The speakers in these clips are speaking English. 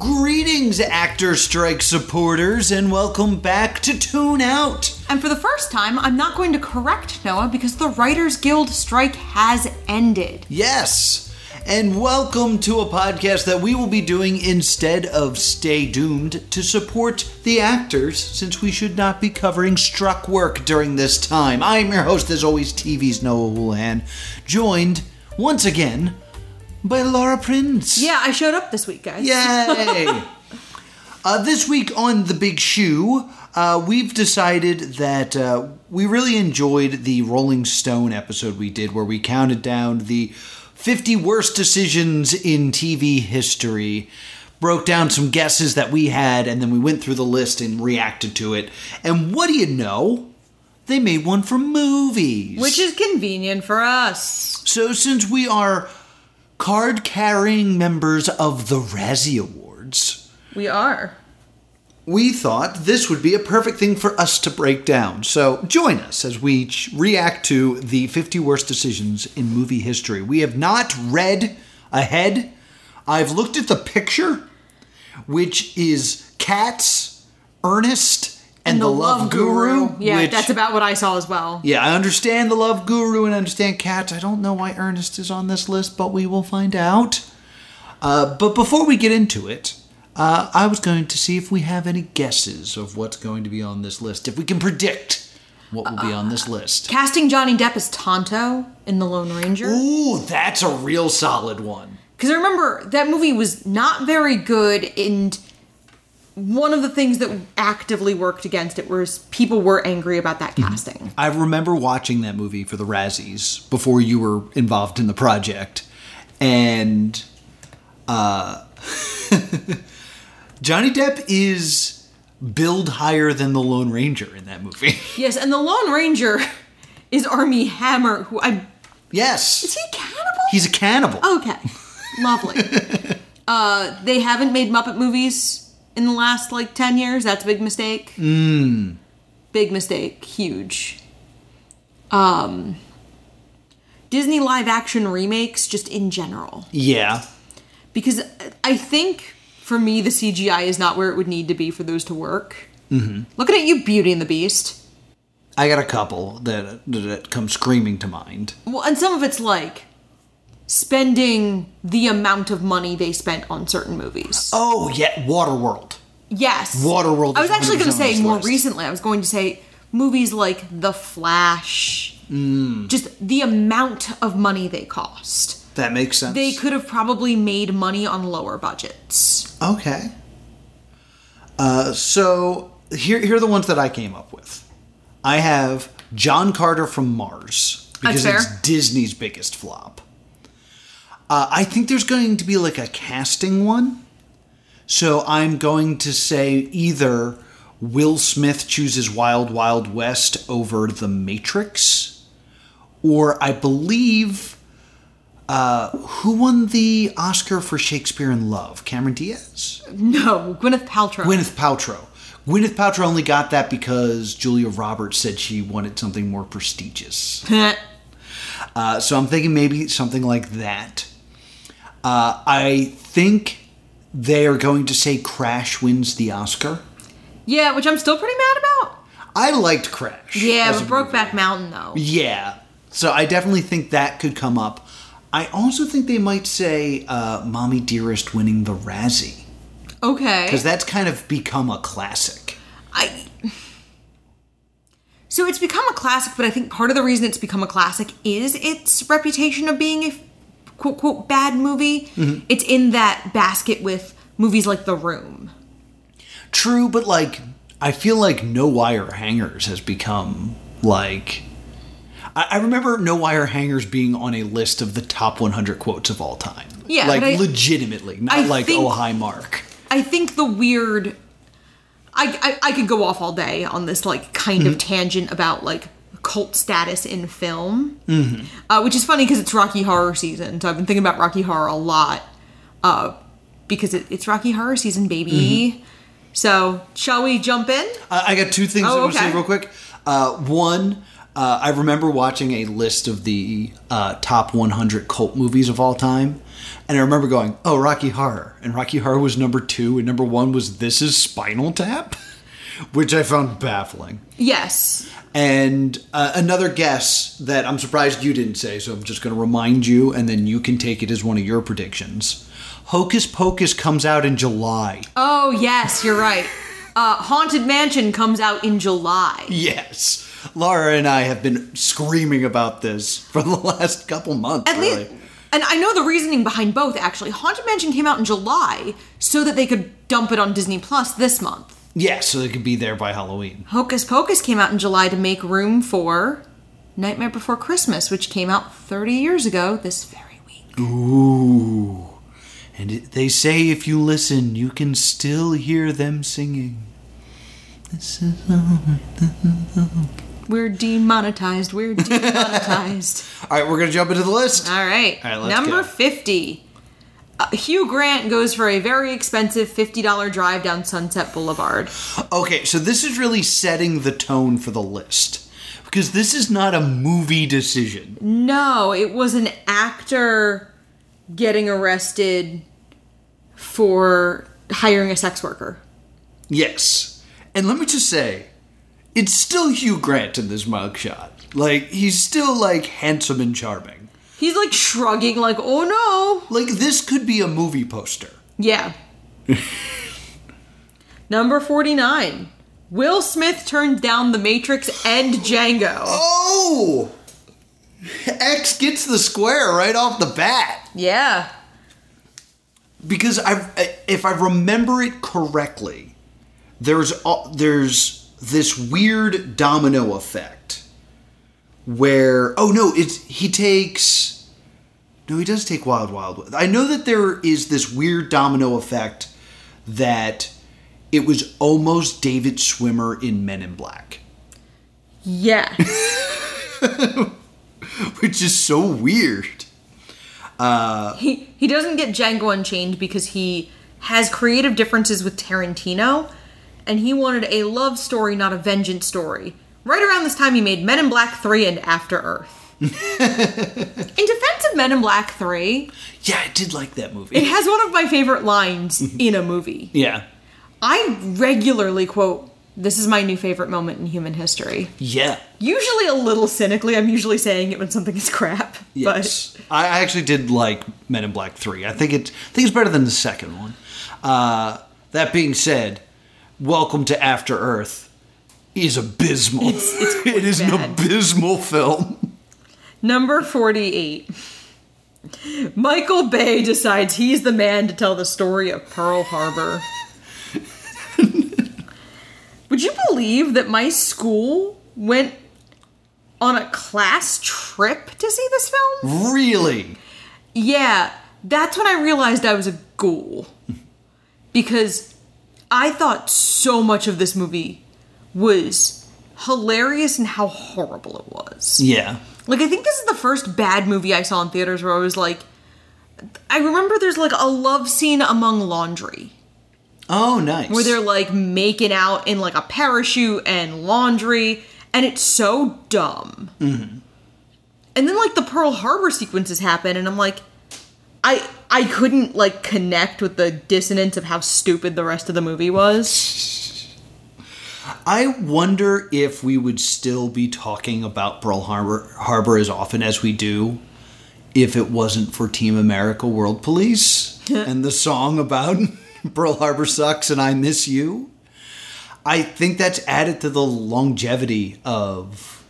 Greetings, Actor Strike supporters, and welcome back to Tune Out. And for the first time, I'm not going to correct Noah because the Writers Guild strike has ended. Yes, and welcome to a podcast that we will be doing instead of Stay Doomed to support the actors, since we should not be covering struck work during this time. I'm your host, as always, TV's Noah Houlihan, joined once again by Laura Prince. Yeah, I showed up this week, guys. Yay! uh, this week on The Big Shoe, uh, we've decided that uh, we really enjoyed the Rolling Stone episode we did where we counted down the 50 worst decisions in TV history, broke down some guesses that we had, and then we went through the list and reacted to it. And what do you know? They made one for movies. Which is convenient for us. So, since we are card carrying members of the Razzie Awards, We are. we thought this would be a perfect thing for us to break down. So, join us as we react to the 50 worst decisions in movie history. We have not read ahead. I've looked at the picture, which is Cats, Ernest, and, the, Love, Guru. Yeah, which- that's about what I saw as well. yeah, I understand the Love Guru and I understand Cats. I don't know why Ernest is on this list, but we will find out. Uh, but before we get into it, uh, I was going to see if we have any guesses of what's going to be on this list. If we can predict what will be on this list. Casting Johnny Depp as Tonto in The Lone Ranger. Ooh, that's a real solid one. Because I remember that movie was not very good, and one of the things that actively worked against it was people were angry about that casting. I remember watching that movie for the Razzies before you were involved in the project, and uh, Johnny Depp is billed higher than the Lone Ranger in that movie. Yes, and the Lone Ranger is Armie Hammer, who I yes, is he a cannibal? he's a cannibal. Okay, lovely. uh, they haven't made Muppet movies in the last like ten years. That's a big mistake. Mm. Big mistake. Huge. Um, Disney live action remakes, just in general, Yeah, because I think for me the CGI is not where it would need to be for those to work. Mm-hmm. Looking at you, Beauty and the Beast. I got a couple that that come screaming to mind. Well, and some of it's like spending the amount of money they spent on certain movies. Oh yeah, Waterworld. Yes. Waterworld I was actually going to say more list. recently. I was going to say movies like The Flash. Mm. Just the amount of money they cost. That makes sense. They could have probably made money on lower budgets. Okay. Uh, so here, here are the ones that I came up with. I have John Carter from Mars because it's. Disney's biggest flop. Uh, I think there's going to be like a casting one. So I'm going to say either Will Smith chooses Wild Wild West over The Matrix, or I believe uh, who won the Oscar for Shakespeare in Love? Cameron Diaz? No, Gwyneth Paltrow. Gwyneth Paltrow. Gwyneth Paltrow only got that because Julia Roberts said she wanted something more prestigious. Uh, so I'm thinking maybe something like that. Uh, I think they are going to say Crash wins the Oscar. yeah, which I'm still pretty mad about. I liked Crash. Yeah, but. Brokeback Mountain though. Yeah. So I definitely think that could come up. I also think they might say uh, Mommy Dearest winning the Razzie. Okay. Because that's kind of become a classic. I So it's become a classic, but I think part of the reason it's become a classic is its reputation of being a quote quote bad movie. Mm-hmm. It's in that basket with movies like The Room. True, but like I feel like No Wire Hangers has become like I, I remember No Wire Hangers being on a list of the top 100 quotes of all time. Yeah, like I- legitimately, not I like think- oh hi Mark. I think the weird I, I I could go off all day on this like kind Mm-hmm. of tangent about like cult status in film, Mm-hmm. uh, which is funny because it's Rocky Horror season. So I've been thinking about Rocky Horror a lot uh, because it, it's Rocky Horror season, baby. Mm-hmm. So shall we jump in? I, I got two things Oh, I want to say real quick. Uh, one, Uh, I remember watching a list of the uh, top 100 cult movies of all time, and I remember going, "Oh, Rocky Horror," and Rocky Horror was number two, and number one was "This Is Spinal Tap," which I found baffling. Yes. And uh, another guess that I'm surprised you didn't say, so I'm just going to remind you, and then you can take it as one of your predictions. Hocus Pocus comes out in July. Oh, yes, you're right. Uh, Haunted Mansion comes out in July. Yes. Laura and I have been screaming about this for the last couple months. At really. least, and I know the reasoning behind both. Actually, Haunted Mansion came out in July so that they could dump it on Disney Plus this month. Yeah, so they could be there by Halloween. Hocus Pocus came out in July to make room for Nightmare Before Christmas, which came out 30 years ago this very week. Ooh. And it, they say if you listen, you can still hear them singing. This is We're demonetized. We're demonetized. All right, we're going to jump into the list. All right. All right, Number go. 50. Uh, Hugh Grant goes for a very expensive $50 drive down Sunset Boulevard. Okay, so this is really setting the tone for the list. Because this is not a movie decision. No, it was an actor getting arrested for hiring a sex worker. Yes. And let me just say, it's still Hugh Grant in this mugshot. Like, he's still, like, handsome and charming. He's like shrugging, like, oh no. Like, this could be a movie poster. Yeah. Number 49. Will Smith turned down The Matrix and Django. Oh! X gets the square right off the bat. Yeah. Because I, if I remember it correctly, there's there's this weird domino effect where oh no, it's he takes no, he does take Wild Wild West. I know that there is this weird domino effect that it was almost David Schwimmer in Men in Black, Yeah. which is so weird. Uh, he he doesn't get Django Unchained because he has creative differences with Tarantino and he wanted a love story, not a vengeance story. Right around this time he made Men in Black 3 and After Earth. in defense of Men in Black 3, Yeah, I did like that movie. it has one of my favorite lines in a movie. Yeah, I regularly quote, This is my new favorite moment in human history. yeah. Usually a little cynically, I'm usually saying it when something is crap. Yes, I I actually did like Men in Black Three. I think it I think it's better than the second one. Uh, that being said, Welcome to After Earth is abysmal. It's- it's it is an abysmal film. Number 48. Michael Bay decides he's the man to tell the story of Pearl Harbor. Would you believe that my school went on a class trip to see this film? Really? Yeah, that's when I realized I was a ghoul. Because I thought so much of this movie was hilarious and how horrible it was. Yeah. Like, I think this is the first bad movie I saw in theaters where I was like, I remember there's like a love scene among laundry Oh, nice. where they're like making out in like a parachute and laundry, and it's so dumb. Mm-hmm. And then like the Pearl Harbor sequences happen, and I'm like, I I couldn't like connect with the dissonance of how stupid the rest of the movie was. I wonder if we would still be talking about Pearl Harbor, Harbor as often as we do if it wasn't for Team America World Police and the song about Pearl Harbor sucks and I miss you. I think that's added to the longevity of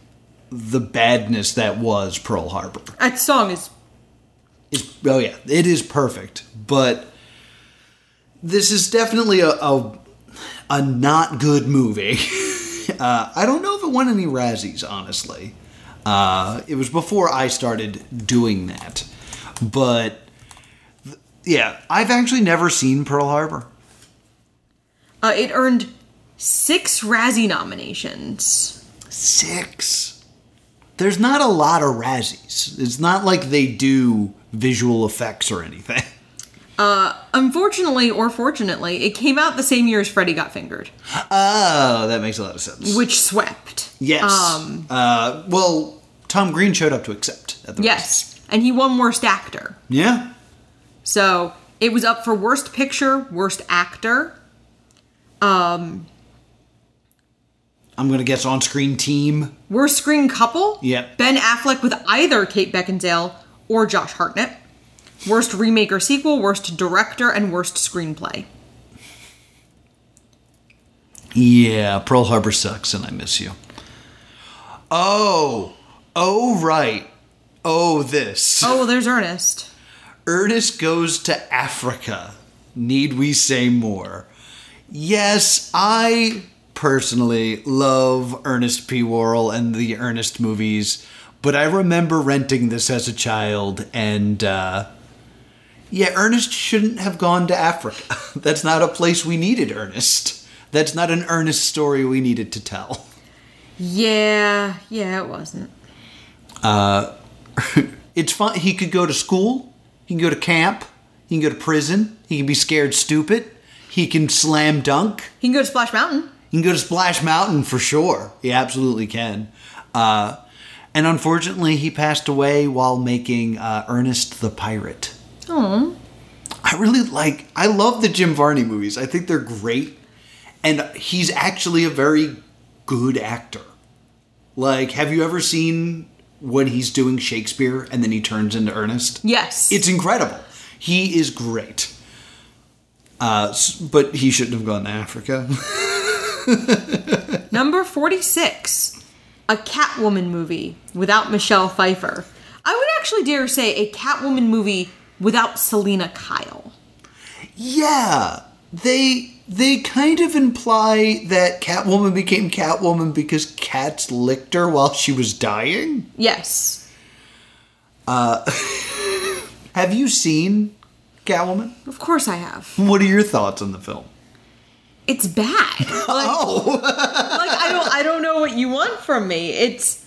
the badness that was Pearl Harbor. That song is It's, oh yeah, it is perfect, but this is definitely a a, a not good movie. uh, I don't know if it won any Razzies, honestly. Uh, it was before I started doing that, but th- yeah, I've actually never seen Pearl Harbor. uh, it earned six Razzie nominations. Six. There's not a lot of Razzies. It's not like they do visual effects or anything. Unfortunately, or fortunately, it came out the same year as Freddy Got Fingered, Oh, that makes a lot of sense. which swept. Yes. Um, uh, well, Tom Green showed up to accept. At the yes. And he won Worst Actor. Yeah. So it was up for Worst Picture, Worst Actor. Um, I'm gonna guess on-screen team. Worst Screen Couple. Yep. Ben Affleck with either Kate Beckinsale or Josh Hartnett. Worst Remake or Sequel, Worst Director, and Worst Screenplay. Yeah, Pearl Harbor sucks, and I miss you. Oh, oh right. Oh, this. Oh, well, there's Ernest. Ernest goes to Africa. Need we say more? Yes, I personally love Ernest P. Worrell and the Ernest movies, but I remember renting this as a child, and uh, yeah, Ernest shouldn't have gone to Africa. That's not a place we needed Ernest. That's not an Ernest story we needed to tell. Yeah, yeah, it wasn't. It's fun. He could go to school. He can go to camp. He can go to prison. He can be scared stupid. He can slam dunk. He can go to Splash Mountain. He can go to Splash Mountain for sure. He absolutely can. Uh, and unfortunately, he passed away while making uh, Ernest the Pirate. Oh, I really like. I love the Jim Varney movies. I think they're great, and he's actually a very good actor. Like, have you ever seen when he's doing Shakespeare and then he turns into Ernest? yes. It's incredible. He is great. Uh, but he shouldn't have gone to Africa. Number 46. A Catwoman movie without Michelle Pfeiffer. I would actually dare say a Catwoman movie without Selina Kyle. yeah, they they kind of imply that Catwoman became Catwoman because cats licked her while she was dying. Yes. Uh, have you seen Catwoman? Of course I have. What are your thoughts on the film? It's bad. Like, Oh, like I don't I don't know what you want from me. It's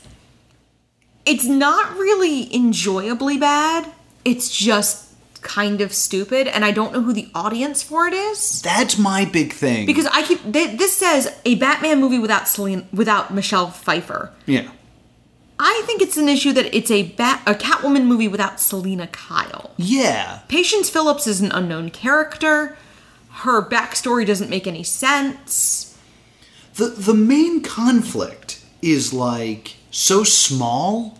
it's not really enjoyably bad. It's just kind of stupid and I don't know who the audience for it is. that's my big thing. Because I keep th- this says a Batman movie without Celine without Michelle Pfeiffer. yeah, I think it's an issue that it's a bat a Catwoman movie without Selina Kyle. yeah, Patience Phillips is an unknown character. Her backstory doesn't make any sense. the the main conflict is like so small.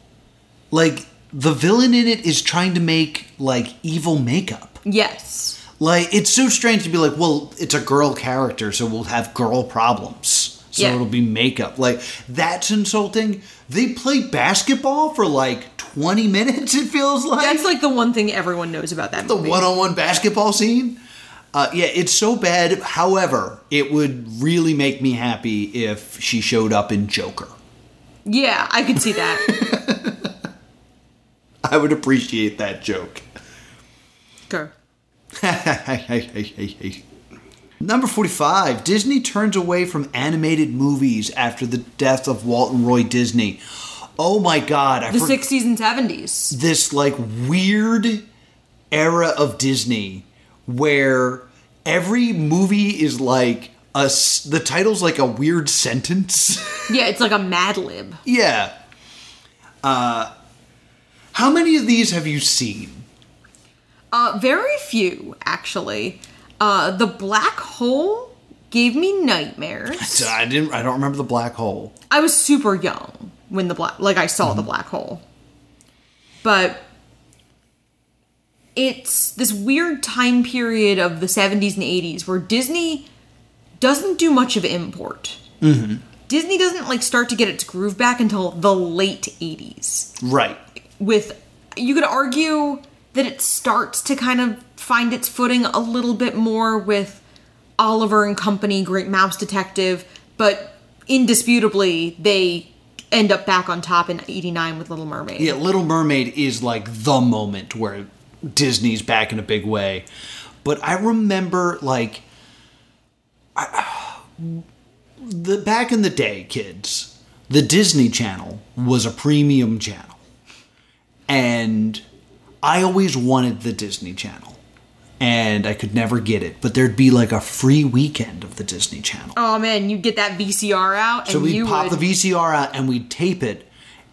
Like the villain in it is trying to make like evil makeup. Yes. Like it's so strange to be like, well, it's a girl character, so we'll have girl problems. So Yeah. it'll be makeup. Like that's insulting. They play basketball for like 20 minutes it feels like. That's like the one thing everyone knows about that the movie. one-on-one basketball scene. Uh, yeah, it's so bad. However, it would really make me happy if she showed up in Joker. yeah, I could see that. I would appreciate that joke. Go. Number 45, Disney turns away from animated movies after the death of Walt and Roy Disney. Oh my god, I The for- 60s and 70s. this like weird era of Disney where every movie is like a, the title's like a weird sentence. Yeah, it's like a Mad Lib. yeah. Uh how many of these have you seen? Uh, very few, actually. Uh, the Black Hole gave me nightmares. I didn't I don't remember the black hole. I was super young when the black, like I saw the black hole. But it's this weird time period of the 70s and 80s where Disney doesn't do much of import. Disney doesn't like start to get its groove back until the late 80s. Right. With you could argue that it starts to kind of find its footing a little bit more with Oliver and Company, Great Mouse Detective, but indisputably they end up back on top in 89 with Little Mermaid. Yeah, Little Mermaid is like the moment where Disney's back in a big way. But I remember like I, the back in the day, kids, the Disney Channel was a premium channel. And I always wanted the Disney Channel. and I could never get it. But there'd be like a free weekend of the Disney Channel. Oh man, you get that VCR out, So we'd pop would, the VCR out and we'd tape it.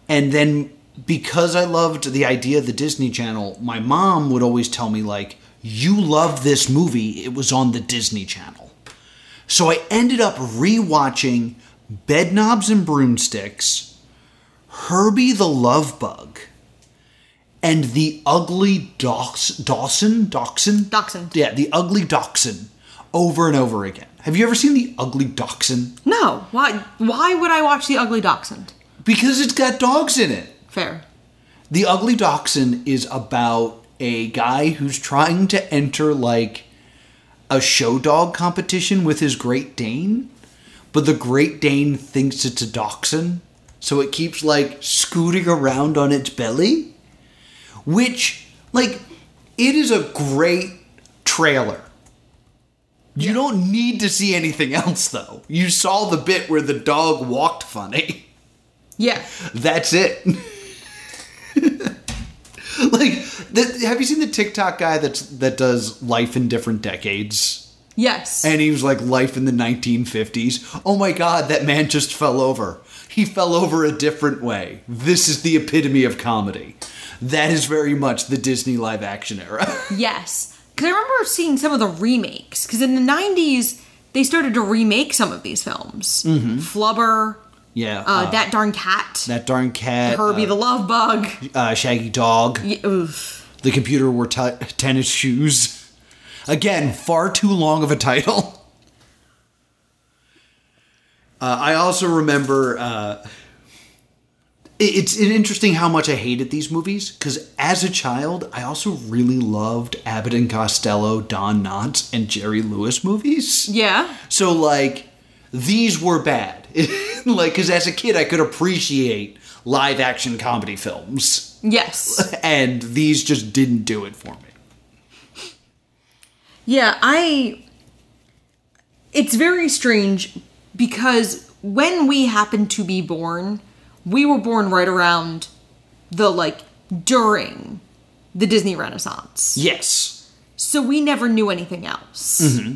And then because I loved the idea of the Disney Channel, my mom would always tell me, like, you love this movie. It was on the Disney Channel. So I ended up rewatching Bedknobs and Broomsticks, Herbie the Love Bug, and The Ugly Daws- Dawson? Dachshund? Dachshund. Yeah, The Ugly Dachshund over and over again. Have you ever seen The Ugly Dachshund? No, why? Why would I watch the Ugly Dachshund? Because it's got dogs in it. Fair. The Ugly Dachshund is about a guy who's trying to enter like a show dog competition with his Great Dane, but the Great Dane thinks it's a dachshund, so it keeps like scooting around on its belly, which like it is a great trailer. You don't need to see anything else though. You saw the bit where the dog walked funny. Yeah. That's it. like, the, have you seen the TikTok guy that's that does life in different decades? Yes. And he was like life in the 1950s. Oh my god, that man just fell over. He fell over a different way. This is the epitome of comedy. That is very much the Disney live action era. yes. Because I remember seeing some of the remakes. Because in the '90s, they started to remake some of these films. Mm-hmm. Flubber, yeah. uh, that darn cat, that darn cat. Herbie uh, the Love Bug. uh, Shaggy Dog. Y- oof. The computer wore t- tennis shoes. Again, far too long of a title. Uh, I also remember. It- it's interesting how much I hated these movies because as a child, I also really loved Abbott and Costello, Don Knotts, and Jerry Lewis movies. Yeah. So like these were bad. like cuz as a kid I could appreciate live action comedy films Yes. and these just didn't do it for me. Yeah, I. It's very strange because when we happen to be born, we were born right around the like during the Disney Renaissance. Yes. So we never knew anything else. Mm-hmm.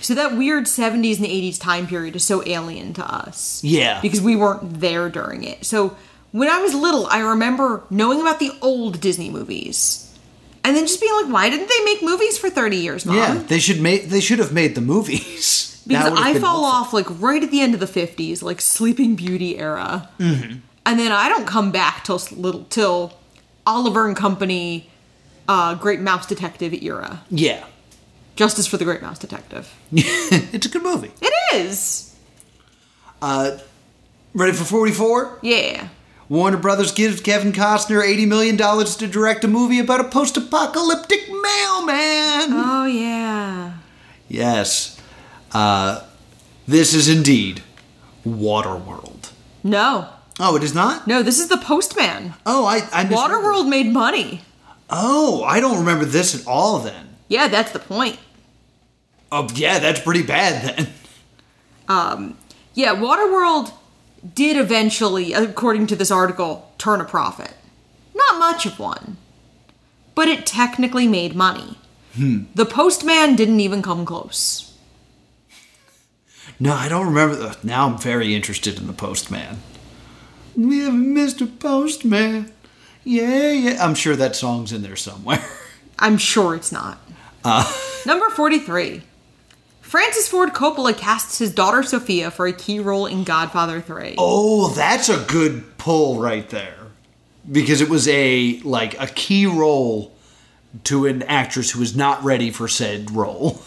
So that weird 70s and 80s time period is so alien to us. Yeah. Because we weren't there during it. So when I was little, I remember knowing about the old Disney movies. And then just being like, why didn't they make movies for 30 years, Mom? Yeah, they should make they should have made the movies. Because I fall off like right at the end of the 50s, like Sleeping Beauty era. Mm-hmm. And then I don't come back till little till Oliver and Company, uh, Great Mouse Detective era. Yeah. Justice for the Great Mouse Detective. it's a good movie. It is. Ready for 44? Yeah. Warner Brothers gives Kevin Costner $80 million to direct a movie about a post apocalyptic mailman. Oh yeah. Yes. Uh, this is indeed Waterworld. No. Oh, it is not? No, this is the Postman. Oh, I, I Waterworld made money. Oh, I don't remember this at all then. Yeah, that's the point. Oh, yeah, that's pretty bad then. Um, yeah, Waterworld did eventually, according to this article, turn a profit. Not much of one, but it technically made money. The Postman didn't even come close. No, I don't remember. Ugh, now I'm very interested in the Postman. We have Mr. Postman. Yeah, yeah. I'm sure that song's in there somewhere. I'm sure it's not. Uh. Number 43. Francis Ford Coppola casts his daughter Sophia for a key role in Godfather 3. Oh, that's a good pull right there. Because it was a like a key role to an actress who was not ready for said role.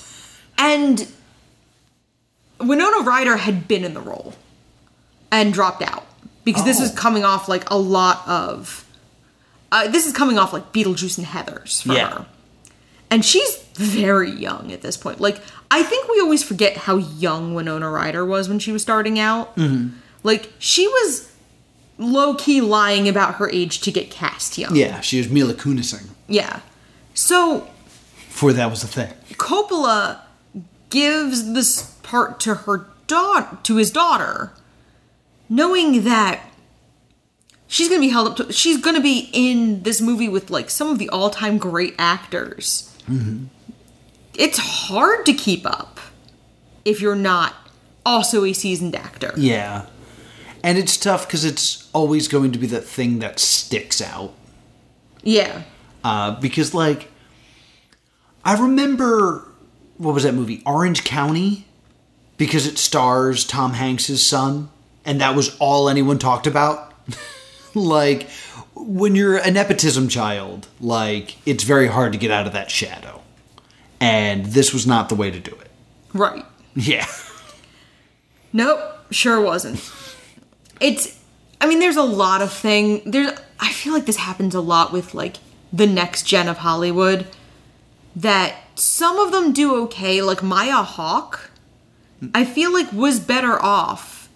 And Winona Ryder had been in the role and dropped out because this Oh. is coming off like a lot of. Uh, this is coming off like Beetlejuice and Heathers for Yeah. her. And she's very young at this point. Like, I think we always forget how young Winona Ryder was when she was starting out. Mm-hmm. Like, she was low key lying about her age to get cast young. Yeah, she was Mila Kunising. Yeah. So, Before that was the thing. Coppola gives this part to her daughter to his daughter knowing that she's going to be held up to she's going to be in this movie with like some of the all-time great actors it's hard to keep up if you're not also a seasoned actor. Yeah. And it's tough because it's always going to be the thing that sticks out. Yeah. Uh, because, like, I remember, what was that movie? Orange County? Because it stars Tom Hanks' son. And that was all anyone talked about. like, when you're a nepotism child, like, it's very hard to get out of that shadow. And this was not the way to do it. Right. Yeah. Nope, sure wasn't. It's I mean there's a lot of thing there's I feel like this happens a lot with like the next gen of Hollywood that some of them do okay like Maya Hawke I feel like was better off.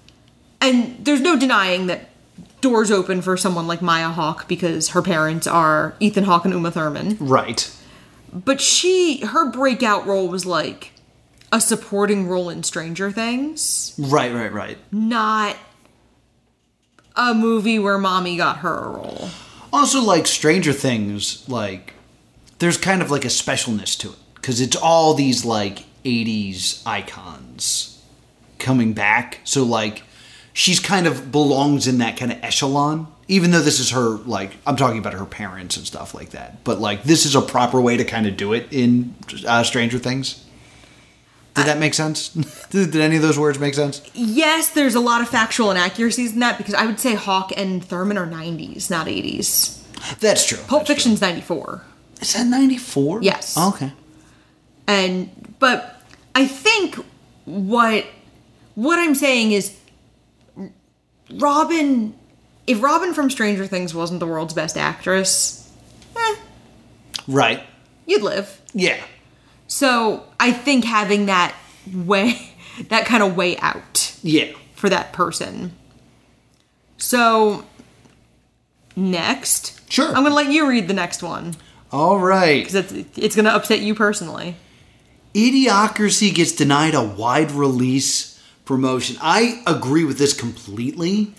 And there's no denying that doors open for someone like Maya Hawke because her parents are Ethan Hawke and Uma Thurman. Right. But she her breakout role was like a supporting role in Stranger Things Right, right, right. not a movie where mommy got her a role. Also, like Stranger Things, like there's kind of like a specialness to it because it's all these like '80s icons coming back. So like she's kind of belongs in that kind of echelon. Even though this is her, like I'm talking about her parents and stuff like that, but like this is a proper way to kind of do it in uh, Stranger Things. Did that make sense? did, did any of those words make sense? Yes, there's a lot of factual inaccuracies in that because I would say Hawke and Thurman are 90s, not 80s. That's true. Pulp that's true. Fiction's 94. Is that 94? Yes. Okay. And but I think what what I'm saying is Robin if Robin from Stranger Things wasn't the world's best actress, eh, Right. you'd live. Yeah. So I think having that way, that kind of way out Yeah. for that person. So next, Sure. I'm gonna let you read the next one All right. because it's it's gonna upset you personally. Idiocracy gets denied a wide release promotion. I agree with this completely.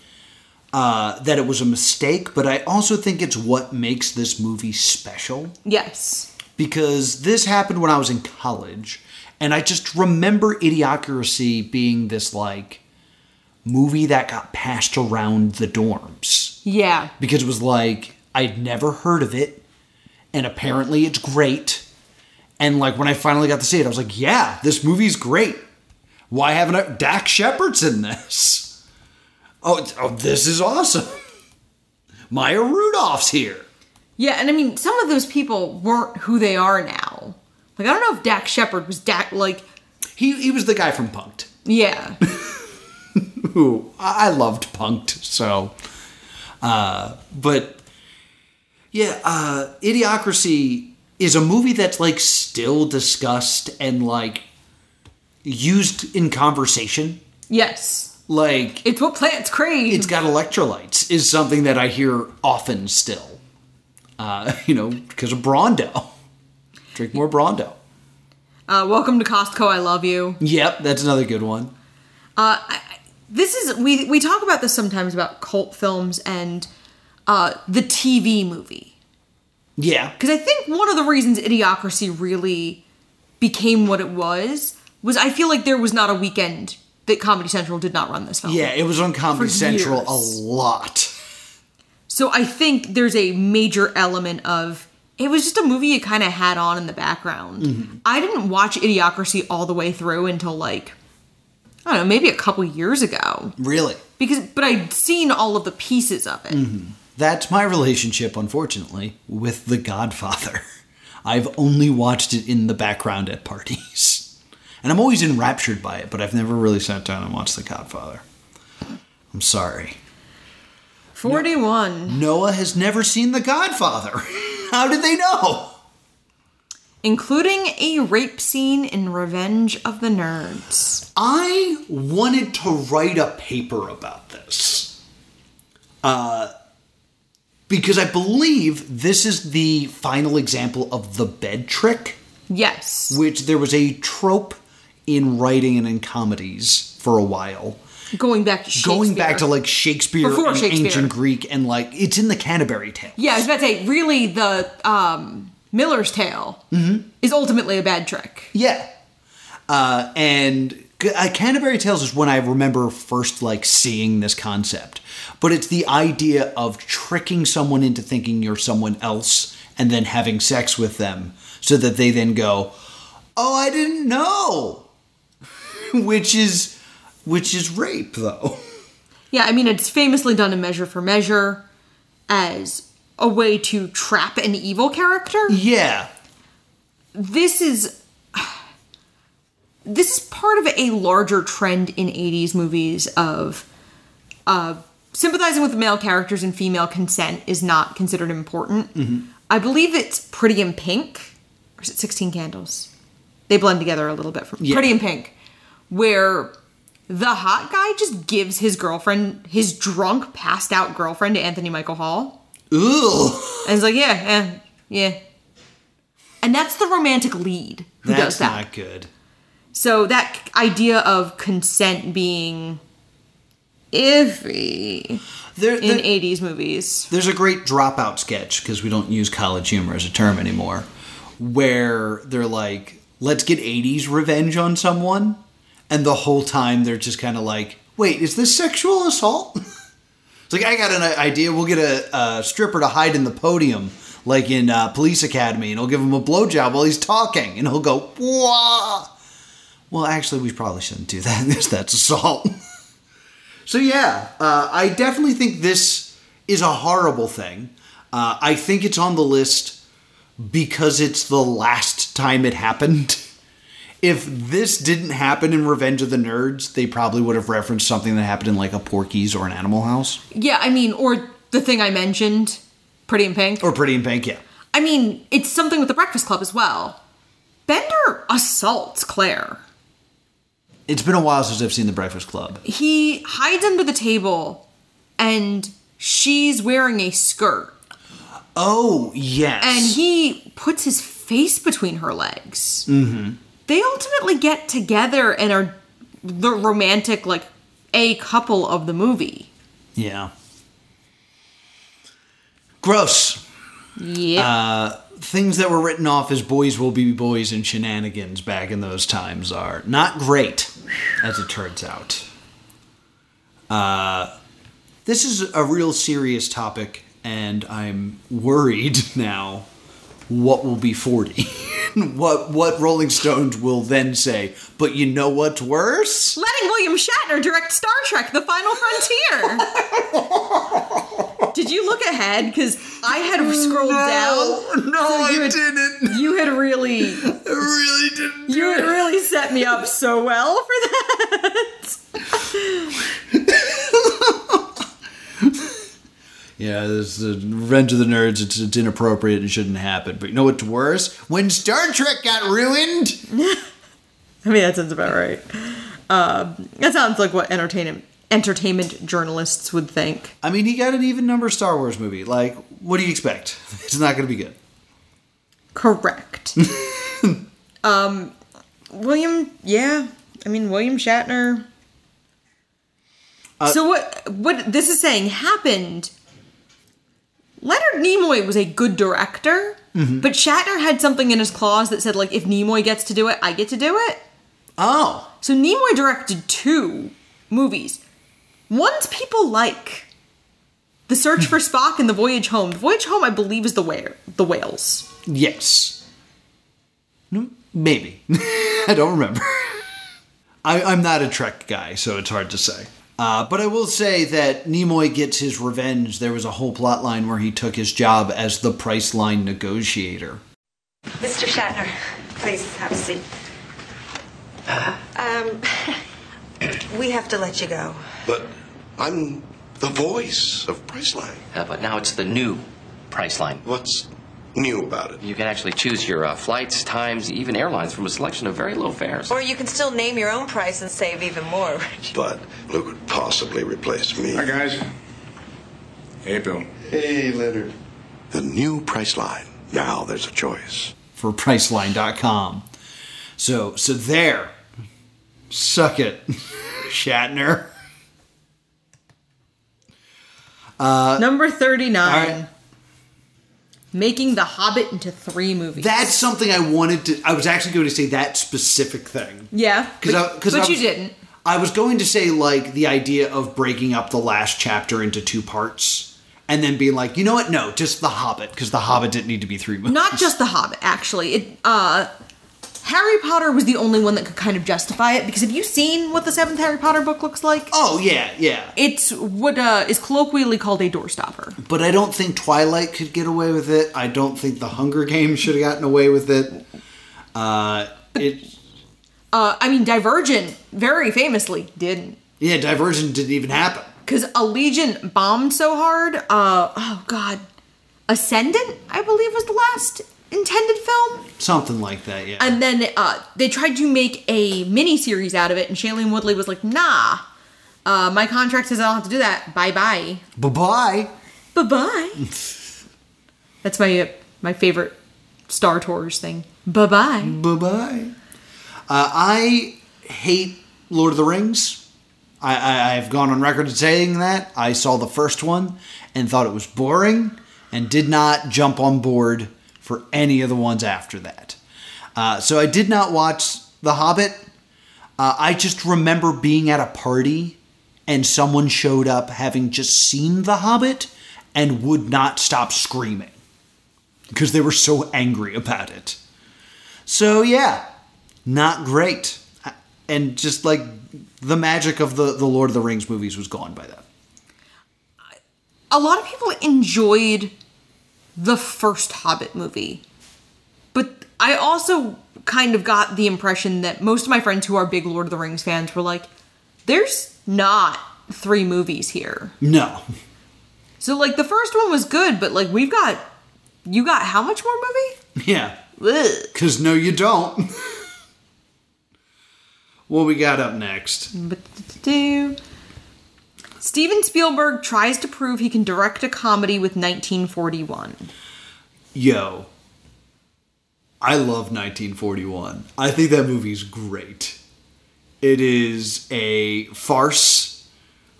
Uh, that it was a mistake, but I also think it's what makes this movie special Yes. because this happened when I was in college, and I just remember Idiocracy being this like movie that got passed around the dorms Yeah. because it was like I'd never heard of it, and apparently it's great. And like when I finally got to see it, I was like, "Yeah, this movie's great. Why haven't I?" Dax Shepard's in this. Oh, oh, this is awesome. Maya Rudolph's here. Yeah, and I mean, some of those people weren't who they are now. Like, I don't know if Dax Shepard was Dax. Like, He he was the guy from Punk'd. yeah, who I loved Punk'd, so. Uh, but yeah, uh, Idiocracy is a movie that's like still discussed and like used in conversation. yes, Like it's what plants crave. it's got electrolytes is something that I hear often still. Uh, you know, because of Brawndo. Drink more Brawndo. uh, welcome to Costco. I love you. Yep, that's another good one. Uh, I, this is we we talk about this sometimes about cult films and uh, the TV movie Yeah, because I think one of the reasons Idiocracy really became what it was was I feel like there was not a weekend that Comedy Central did not run this film. yeah, it was on Comedy Central a lot. So I think there's a major element of it was just a movie you kind of had on in the background. Mm-hmm. I didn't watch Idiocracy all the way through until like I don't know, maybe a couple years ago. Really. Because but I'd seen all of the pieces of it. Mm-hmm. That's my relationship, unfortunately, with The Godfather. I've only watched it in the background at parties. And I'm always enraptured by it, but I've never really sat down and watched The Godfather. I'm sorry. 41, Noah has never seen The Godfather. How did they know? including a rape scene in Revenge of the Nerds. I wanted to write a paper about this. Uh, because I believe this is the final example of the bed trick. Yes. which there was a trope in writing and in comedies for a while. Going back to Shakespeare. Going back to like Shakespeare Before and Shakespeare. ancient Greek and like it's in the Canterbury Tales. Yeah, I was about to say, really, the um, Miller's Tale is ultimately a bed trick. Yeah. Uh, and uh, Canterbury Tales is when I remember first like seeing this concept. But it's the idea of tricking someone into thinking you're someone else and then having sex with them so that they then go, "Oh, I didn't know." which is which is rape though. Yeah, I mean, it's famously done in Measure for Measure as a way to trap an evil character. Yeah. This is. This is part of a larger trend in 80s movies of uh, sympathizing with male characters and female consent is not considered important. I believe it's Pretty in Pink, or is it 16 Candles? They blend together a little bit from Yeah. Pretty in Pink, where the hot guy just gives his girlfriend, his drunk, passed out girlfriend to Anthony Michael Hall. Ugh. And he's like, yeah, yeah, yeah. And that's the romantic lead who That's does that. That's not good. So that idea of consent being iffy There, in 80s movies. There's a great dropout sketch because we don't use college humor as a term anymore, where they're like, "Let's get '80s revenge on someone," and the whole time they're just kind of like, "Wait, is this sexual assault?" it's like I got an idea. We'll get a, a stripper to hide in the podium, like in uh, Police Academy, and he'll give him a blowjob while he's talking, and he'll go, "Wah." Well, actually, we probably shouldn't do that that's assault. So yeah, uh, I definitely think this is a horrible thing. Uh, I think it's on the list because it's the last time it happened. If this didn't happen in Revenge of the Nerds, they probably would have referenced something that happened in like a Porky's or an Animal House Yeah, I mean, or the thing I mentioned, Pretty in Pink. or Pretty in Pink. Yeah, I mean, it's something with the Breakfast Club as well. Bender assaults Claire. It's been a while since I've seen The Breakfast Club. He hides under the table and she's wearing a skirt. Oh yes, and he puts his face between her legs. Mm-hmm. They ultimately get together and are the romantic, like, a couple of the movie. yeah, gross. Yeah. Things that were written off as boys will be boys and shenanigans back in those times are not great, as it turns out. Uh, this is a real serious topic, and I'm worried now what will be 40. what what Rolling Stones will then say. But you know what's worse? Letting William Shatner direct Star Trek: The Final Frontier. Did you look ahead? Because I had scrolled down. no, So you I had- didn't. You had really, I really didn't. you had really set me up so well for that. Yeah, this is Revenge of the Nerds. It's, it's inappropriate and shouldn't happen. But you know what's worse? When Star Trek got ruined. I mean, that sounds about right. Um, that sounds like what entertainment entertainment journalists would think. I mean, he got an even number Star Wars movie. Like, what do you expect? It's not going to be good. Correct. um, William, yeah, I mean William Shatner. Uh, so what? What this is saying happened. Leonard Nimoy was a good director, Mm-hmm. but Shatner had something in his clause that said like, if Nimoy gets to do it, I get to do it. Oh, So Nimoy directed two movies. One's people like. The Search for Spock and The Voyage Home. The Voyage Home, I believe, is the whale, the whales. yes. No, maybe. I don't remember. I, I'm not a Trek guy, so it's hard to say. Uh, but I will say that Nimoy gets his revenge. There was a whole plot line where he took his job as the Priceline negotiator. Mr. Shatner, please have a seat. Um, we have to let you go. But I'm the voice of Priceline. Uh, but now it's the new Priceline. What's new about it? You can actually choose your uh, flights, times, even airlines from a selection of very low fares. Or you can still name your own price and save even more. But who could possibly replace me? Hi, guys. Hey, Bill. Hey, Leonard. The new Priceline. Now there's a choice. for Priceline.com. So, so there. Suck it, Shatner. Number 39. Making The Hobbit into three movies. That's something I wanted to. I was actually going to say that specific thing. yeah, Because but, I, cause but I you was- didn't. I was going to say like the idea of breaking up the last chapter into two parts, and then being like, you know what? No, just the Hobbit, because the Hobbit didn't need to be three movies. Not just The Hobbit, actually. It uh, Harry Potter was the only one that could kind of justify it because have you seen what the seventh Harry Potter book looks like? Oh yeah, yeah. It's what uh, is colloquially called a doorstopper. But I don't think Twilight could get away with it. I don't think the Hunger Games should have gotten away with it. Uh, it Uh, I mean, Divergent very famously didn't. yeah, Divergent didn't even happen. Because Allegiant bombed so hard. Uh, oh, God. Ascendant, I believe, was the last intended film. Something like that. Yeah. And then uh, they tried to make a mini series out of it, and Shailene Woodley was like, nah. Uh, my contract says I don't have to do that. Bye bye. bye bye. Bye bye. That's my uh, my favorite Star Tours thing. Bye bye. Bye bye. Uh, I hate Lord of the Rings. I, I, I've gone on record saying that. I saw the first one and thought it was boring and did not jump on board for any of the ones after that. Uh, so I did not watch The Hobbit. Uh, I just remember being at a party and someone showed up having just seen The Hobbit and would not stop screaming because they were so angry about it. So yeah, not great. And just like the magic of the, the Lord of the Rings movies was gone by then. a lot of people enjoyed the first Hobbit movie. But I also kind of got the impression that most of my friends who are big Lord of the Rings fans were like, there's not three movies here. No. So, like, the first one was good, but, like, we've got. You got how much more movie? Yeah. Because no, you don't. what we got up next? Steven Spielberg tries to prove he can direct a comedy with 1941. Yo. I love 1941. I think that movie's great. It is a farce.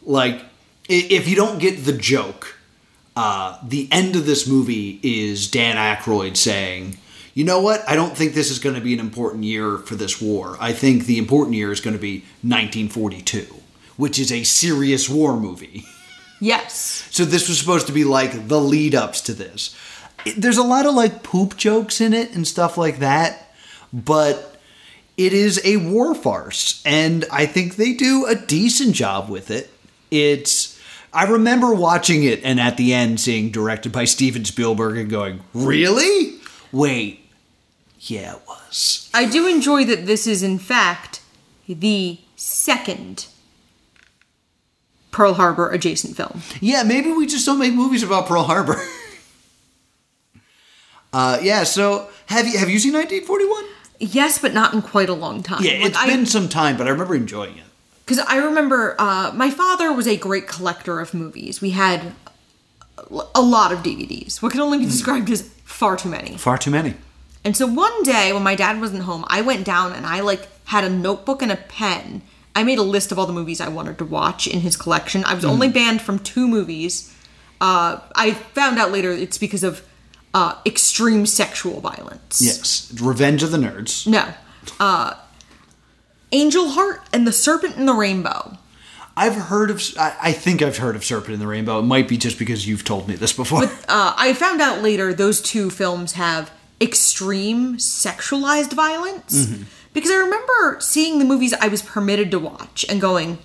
Like, if you don't get the joke, uh, the end of this movie is Dan Aykroyd saying, you know what? I don't think this is going to be an important year for this war. I think the important year is going to be 1942, which is a serious war movie. Yes. So this was supposed to be like the lead ups to this. It- There's a lot of like poop jokes in it and stuff like that, but it is a war farce, and I think they do a decent job with it. It's I remember watching it and at the end seeing directed by Steven Spielberg and going, "Really? Wait. Yeah, it was." I do enjoy that this is, in fact, the second Pearl Harbor adjacent film. Yeah, maybe we just don't make movies about Pearl Harbor. uh, yeah, so have you have you seen 1941? Yes, but not in quite a long time. Yeah, Like, it's I- been some time, but I remember enjoying it. Because I remember uh, my father was a great collector of movies. We had a lot of DVDs. What can only be described as far too many. Far too many. And so one day when my dad wasn't home, I went down and I like had a notebook and a pen. I made a list of all the movies I wanted to watch in his collection. I was only banned from two movies. Uh, I found out later it's because of uh, extreme sexual violence. Yes, Revenge of the Nerds. No. Uh, Angel Heart and the Serpent and the Rainbow. I've heard of. I, I think I've heard of Serpent and the Rainbow. It might be just because you've told me this before. Uh, I found out later those two films have extreme sexualized violence. Because I remember seeing the movies I was permitted to watch and going,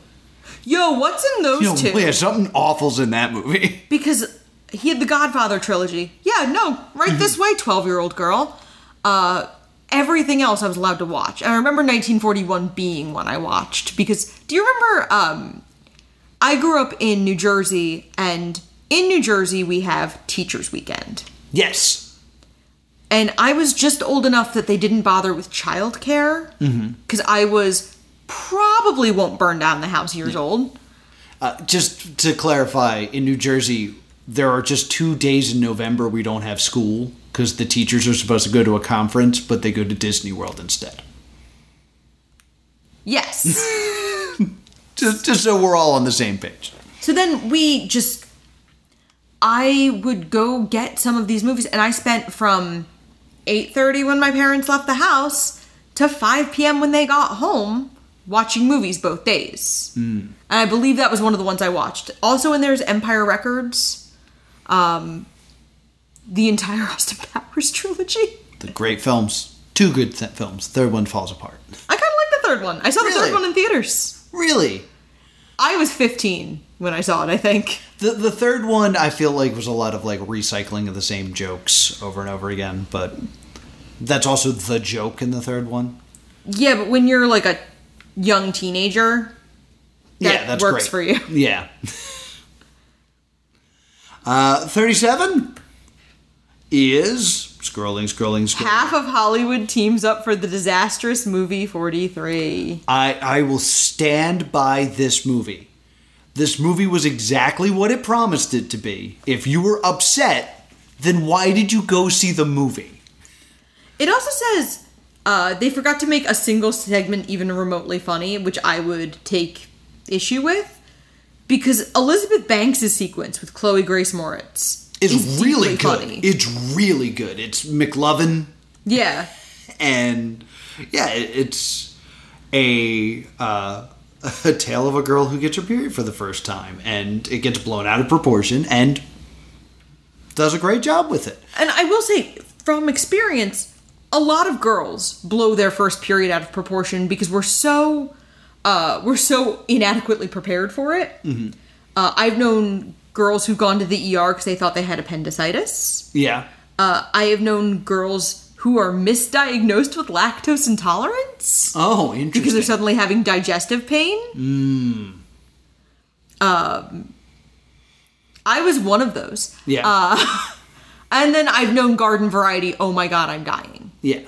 yo, what's in those know, two? yeah, something awful's in that movie. Because he had the Godfather trilogy. Yeah, no, right this way, 12 year old girl. Uh, everything else I was allowed to watch. And I remember 1941 being one I watched. Because do you remember? Um, I grew up in New Jersey, and in New Jersey, we have Teachers Weekend. Yes. And I was just old enough that they didn't bother with childcare because I was probably won't burn down the house years old. Uh, just to clarify, in New Jersey, there are just two days in November we don't have school because the teachers are supposed to go to a conference, but they go to Disney World instead. Yes. Just, just so we're all on the same page. so then we just I would go get some of these movies, and I spent from 8:30 when my parents left the house to 5 p.m. when they got home watching movies both days. And I believe that was one of the ones I watched. Also, in there's Empire Records, um, the entire Austin Powers trilogy. The great films. Two good th- films. Third one falls apart. I kind of like the third one. I saw the Really? third one in theaters. Really? I was 15 when I saw it. I think. The the third one I feel like was a lot of like recycling of the same jokes over and over again, but that's also the joke in the third one. Yeah, but when you're like a young teenager, that yeah, that's works great. for you. Yeah. uh 37 is scrolling scrolling scrolling. Half of Hollywood teams up for the disastrous movie 43. I I will stand by this movie. This movie was exactly what it promised it to be. If you were upset, then why did you go see the movie? It also says uh, they forgot to make a single segment even remotely funny, which I would take issue with. Because Elizabeth Banks' sequence with Chloe Grace Moretz It's is really good. funny. It's really good. It's McLovin yeah. and yeah, it's a uh, a tale of a girl who gets her period for the first time, and it gets blown out of proportion, and does a great job with it. And I will say, from experience, a lot of girls blow their first period out of proportion because we're so uh, we're so inadequately prepared for it. Uh, I've known girls who've gone to the ER because they thought they had appendicitis. Yeah, Uh, I have known girls who are misdiagnosed with lactose intolerance Oh, interesting. because they're suddenly having digestive pain. Um, I was one of those. yeah, uh, And then I've known garden variety. Oh my god, I'm dying. yeah,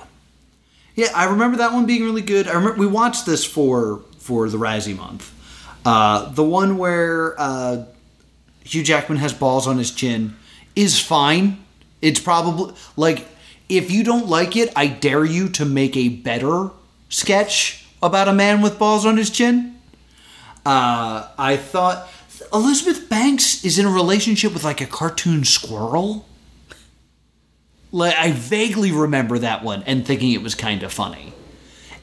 yeah. I remember that one being really good. I remember we watched this for for the Razzie month. Uh, the one where uh, Hugh Jackman has balls on his chin is fine. It's probably like if you don't like it, I dare you to make a better sketch about a man with balls on his chin. Uh, I thought Elizabeth Banks is in a relationship with like a cartoon squirrel. Like I vaguely remember that one and thinking it was kind of funny.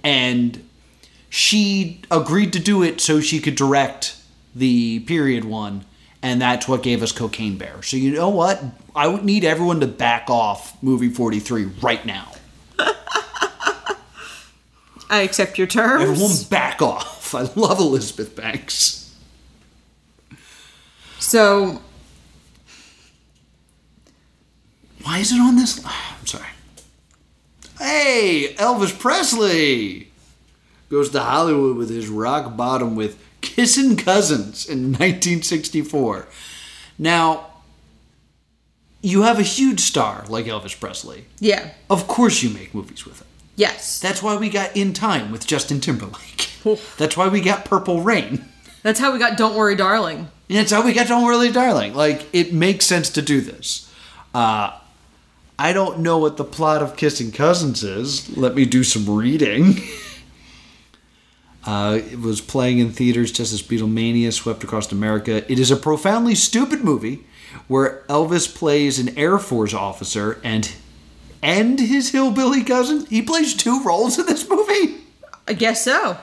And she agreed to do it so she could direct the period one and that's what gave us cocaine bear. So you know what? I would need everyone to back off movie 43 right now. I accept your terms. everyone back off. I love elizabeth banks. So why is it on this i'm sorry. Hey elvis presley! Goes to hollywood with his rock bottom with kissin' cousins in 1964 now you have a huge star like elvis presley yeah, Of course, you make movies with him. yes, That's why we got In Time with Justin Timberlake. That's why we got Purple Rain. that's how we got "Don't Worry, Darling." And that's how we got Don't Worry, Darling. Like, it makes sense to do this. Uh, I don't know what the plot of Kissing Cousins is. Let me do some reading. Uh, it was playing in theaters just as Beatlemania swept across America. It is a profoundly stupid movie where Elvis plays an Air Force officer and and his hillbilly cousin. He plays two roles in this movie. I guess so.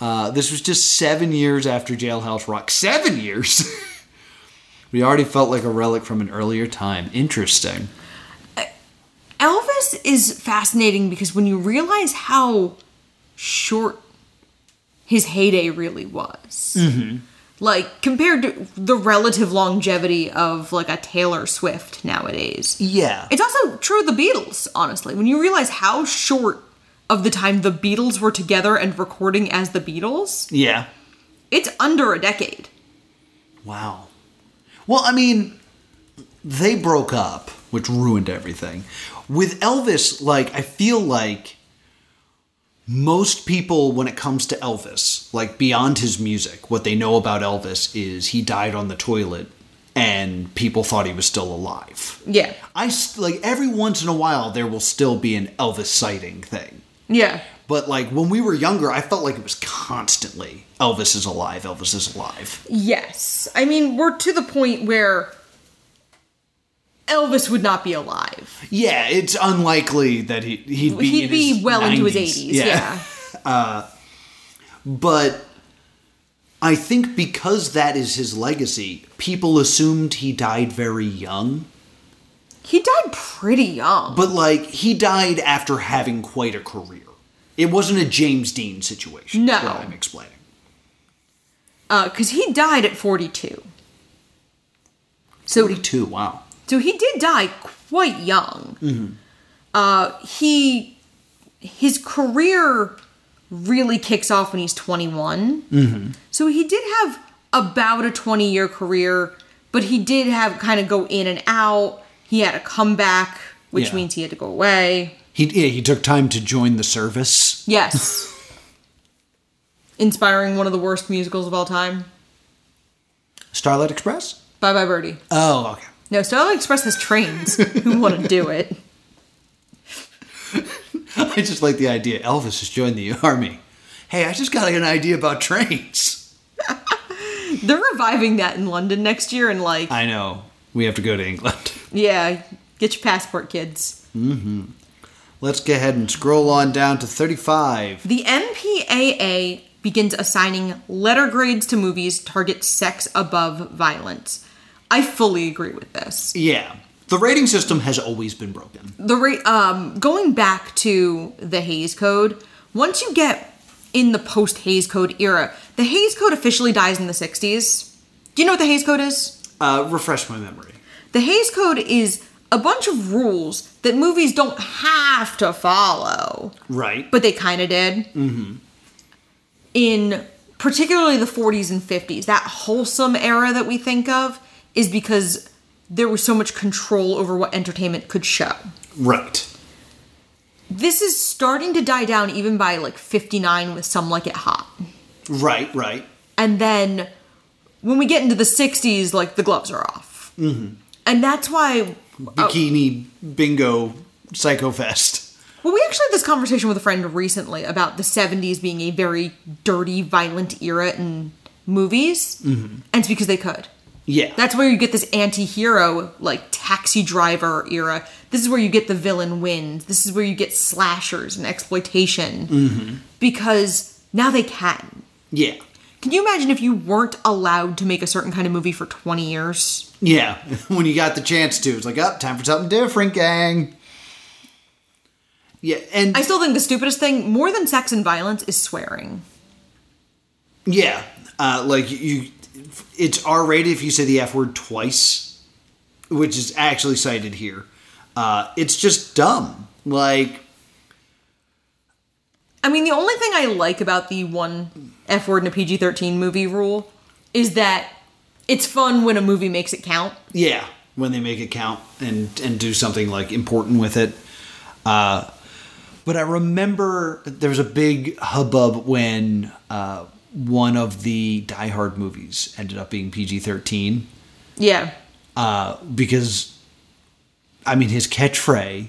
Uh, this was just seven years after Jailhouse Rock. Seven years. we already felt like a relic from an earlier time. Interesting. Elvis is fascinating because when you realize how short his heyday really was, mm-hmm. like compared to the relative longevity of like a Taylor Swift nowadays. Yeah. It's also true of the Beatles, honestly. When you realize how short of the time the Beatles were together and recording as the Beatles, yeah. it's under a decade. Wow. Well, I mean, they broke up, which ruined everything. With Elvis, like, I feel like most people, when it comes to Elvis, like, beyond his music, what they know about Elvis is he died on the toilet and people thought he was still alive. Yeah. I, like, every once in a while, there will still be an Elvis sighting thing. Yeah. But, like, when we were younger, I felt like it was constantly Elvis is alive, Elvis is alive. Yes. I mean, we're to the point where Elvis would not be alive. Yeah, it's unlikely that he he'd be He'd be well into his 80s. Yeah. But I think because that is his legacy, people assumed he died very young. He died pretty young. But like he died after having quite a career. It wasn't a James Dean situation. No. what I'm explaining. Because Uh, he died at 42. So, 42. Wow. So he did die quite young. Uh, he his career really kicks off when he's 21. So he did have about a 20 year career, but he did have kind of go in and out. He had a comeback, which Yeah. means he had to go away. He yeah, he took time to join the service. Yes. Inspiring one of the worst musicals of all time. Starlight Express. Bye bye Birdie. Oh, okay. No, Starlight Express has trains. Who want to do it? I just like the idea. Elvis has joined the army. Hey, I just got an idea about trains. They're reviving that in London next year, and like, I know. We have to go to England. yeah, get your passport, kids. Mm-hmm. Let's go ahead and scroll on down to 35. The MPAA begins assigning letter grades to movies target sex above violence. I fully agree with this. Yeah. The rating system has always been broken. The rate, um, going back to the Hays Code, once you get in the post Hays Code era, the Hays Code officially dies in the 60s. Do you know what the Hays Code is? Uh, refresh my memory. The Hays Code is a bunch of rules that movies don't have to follow, Right. but they kind of did. Mm-hmm. In particularly the 40s and 50s, that wholesome era that we think of is because there was so much control over what entertainment could show. right. This is starting to die down even by like 59 with Some Like It Hot. Right, right. And then when we get into the 60s, like the gloves are off. Mm-hmm. And that's why Bikini bingo psycho fest. Well, we actually had this conversation with a friend recently about the 70s being a very dirty, violent era in movies. And it's because they could. Yeah. That's where you get this anti hero, like taxi driver era. This is where you get the villain wins. This is where you get slashers and exploitation. Because now they can. yeah. Can you imagine if you weren't allowed to make a certain kind of movie for 20 years? Yeah. when you got the chance to. It's like, up, time for something different, gang. Yeah, and I still think the stupidest thing, more than sex and violence, is swearing. yeah, uh, like you, it's R rated if you say the F word twice, which is actually cited here. Uh, it's just dumb. Like, I mean, the only thing I like about the one F word in a PG 13 movie rule is that it's fun when a movie makes it count. yeah, when they make it count and and do something like important with it. Uh, but I remember there was a big hubbub when uh, one of the Die Hard movies ended up being PG thirteen. Yeah. uh, because I mean his catchphrase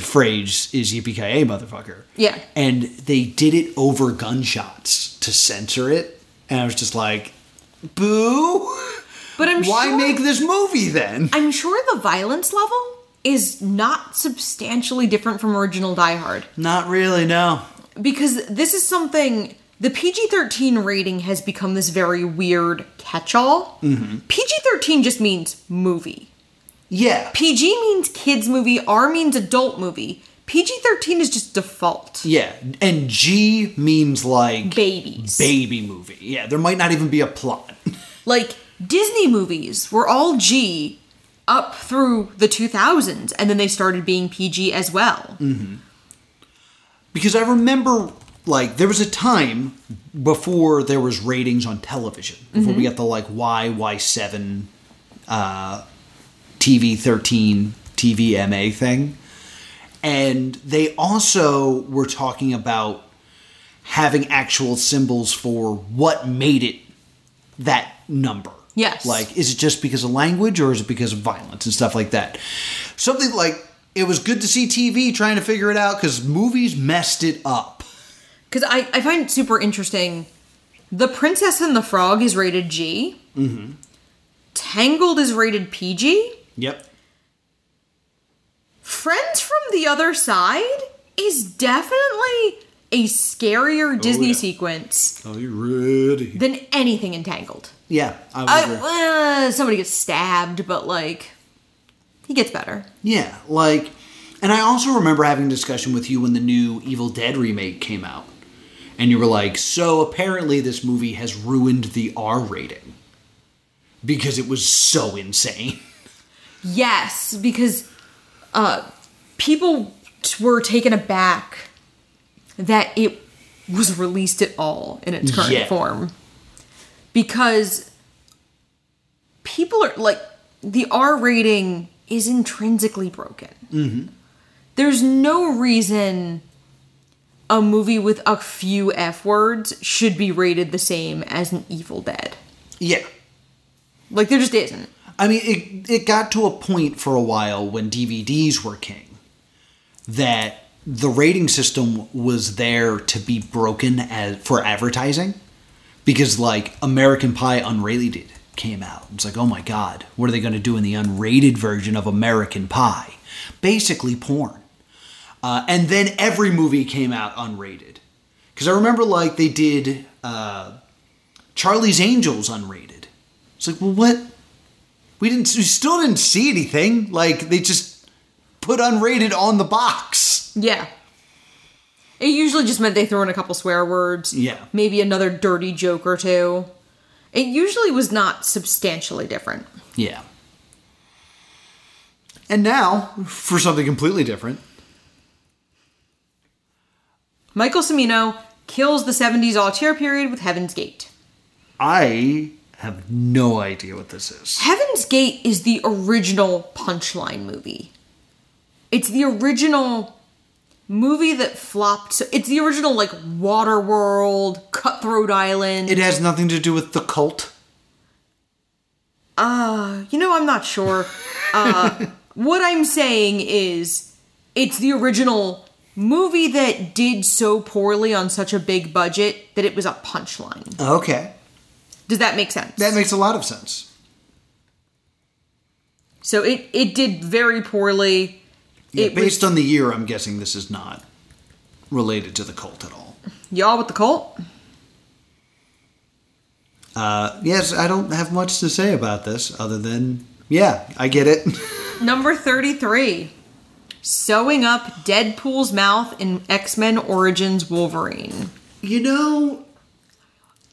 phrase is "Yippee motherfucker." Yeah. and they did it over gunshots to censor it, and I was just like, "Boo! But I'm Why sure, make this movie then?" I'm sure the violence level is not substantially different from original Die Hard. Not really, no. Because this is something. The PG 13 rating has become this very weird catch all. Mm-hmm. PG 13 just means movie. Yeah, PG means kids movie, R means adult movie. PG 13 is just default. yeah, and G means like Babies. baby movie. Yeah, there might not even be a plot. like Disney movies were all G up through the 2000s and then they started being PG as well. Mm-hmm. because I remember like there was a time before there was ratings on television before we got the like Y Y seven, uh, TV thirteen TVMA thing, and they also were talking about having actual symbols for what made it that number. Yes. Like, is it just because of language or is it because of violence and stuff like that? Something like it was good to see TV trying to figure it out because movies messed it up. Because I, I find it super interesting. The Princess and the Frog is rated G. Mm-hmm. Tangled is rated PG. Yep. Friends from the Other Side is definitely a scarier Disney yeah. sequence Are you ready? than anything in Tangled. Yeah, I would I, uh, somebody gets stabbed, but like, he gets better. Yeah, like, and I also remember having a discussion with you when the new Evil Dead remake came out, and you were like, "So apparently this movie has ruined the R rating because it was so insane." Yes, because uh, people t- were taken aback that it was released at all in its current Yeah. form. Because people are like, the R rating is intrinsically broken. Mm-hmm. There's no reason a movie with a few F words should be rated the same as an Evil Dead. Yeah, Like, there just isn't. I mean, it it got to a point for a while when DVDs were king that the rating system was there to be broken as for advertising because like American Pie Unrated came out. It's like, oh my god, what are they going to do in the unrated version of American Pie? Basically, porn. Uh, and then every movie came out unrated because I remember like they did uh, Charlie's Angels unrated. It's like, well, what? We didn't. We still didn't see anything. Like they just put unrated on the box. Yeah. It usually just meant they threw in a couple swear words. Yeah. Maybe another dirty joke or two. It usually was not substantially different. Yeah. And now for something completely different. Michael Cimino kills the 70s auteur period with Heaven's Gate. I have no idea what this is. Heaven's Gate is the original Punchline movie. It's the original movie that flopped. So it's the original like Waterworld, Cutthroat Island. It has nothing to do with the cult. Uh, you know, I'm not sure. Uh, what I'm saying is, it's the original movie that did so poorly on such a big budget that it was a punchline. Okay. Does that make sense? That makes a lot of sense. so it it did very poorly. Yeah, it based was on the year, I'm guessing this is not related to the cult at all. y'all with the cult. Uh, yes, I don't have much to say about this other than, yeah, I get it. Number 33. Sewing up Deadpool's mouth in X Men Origins Wolverine. you know,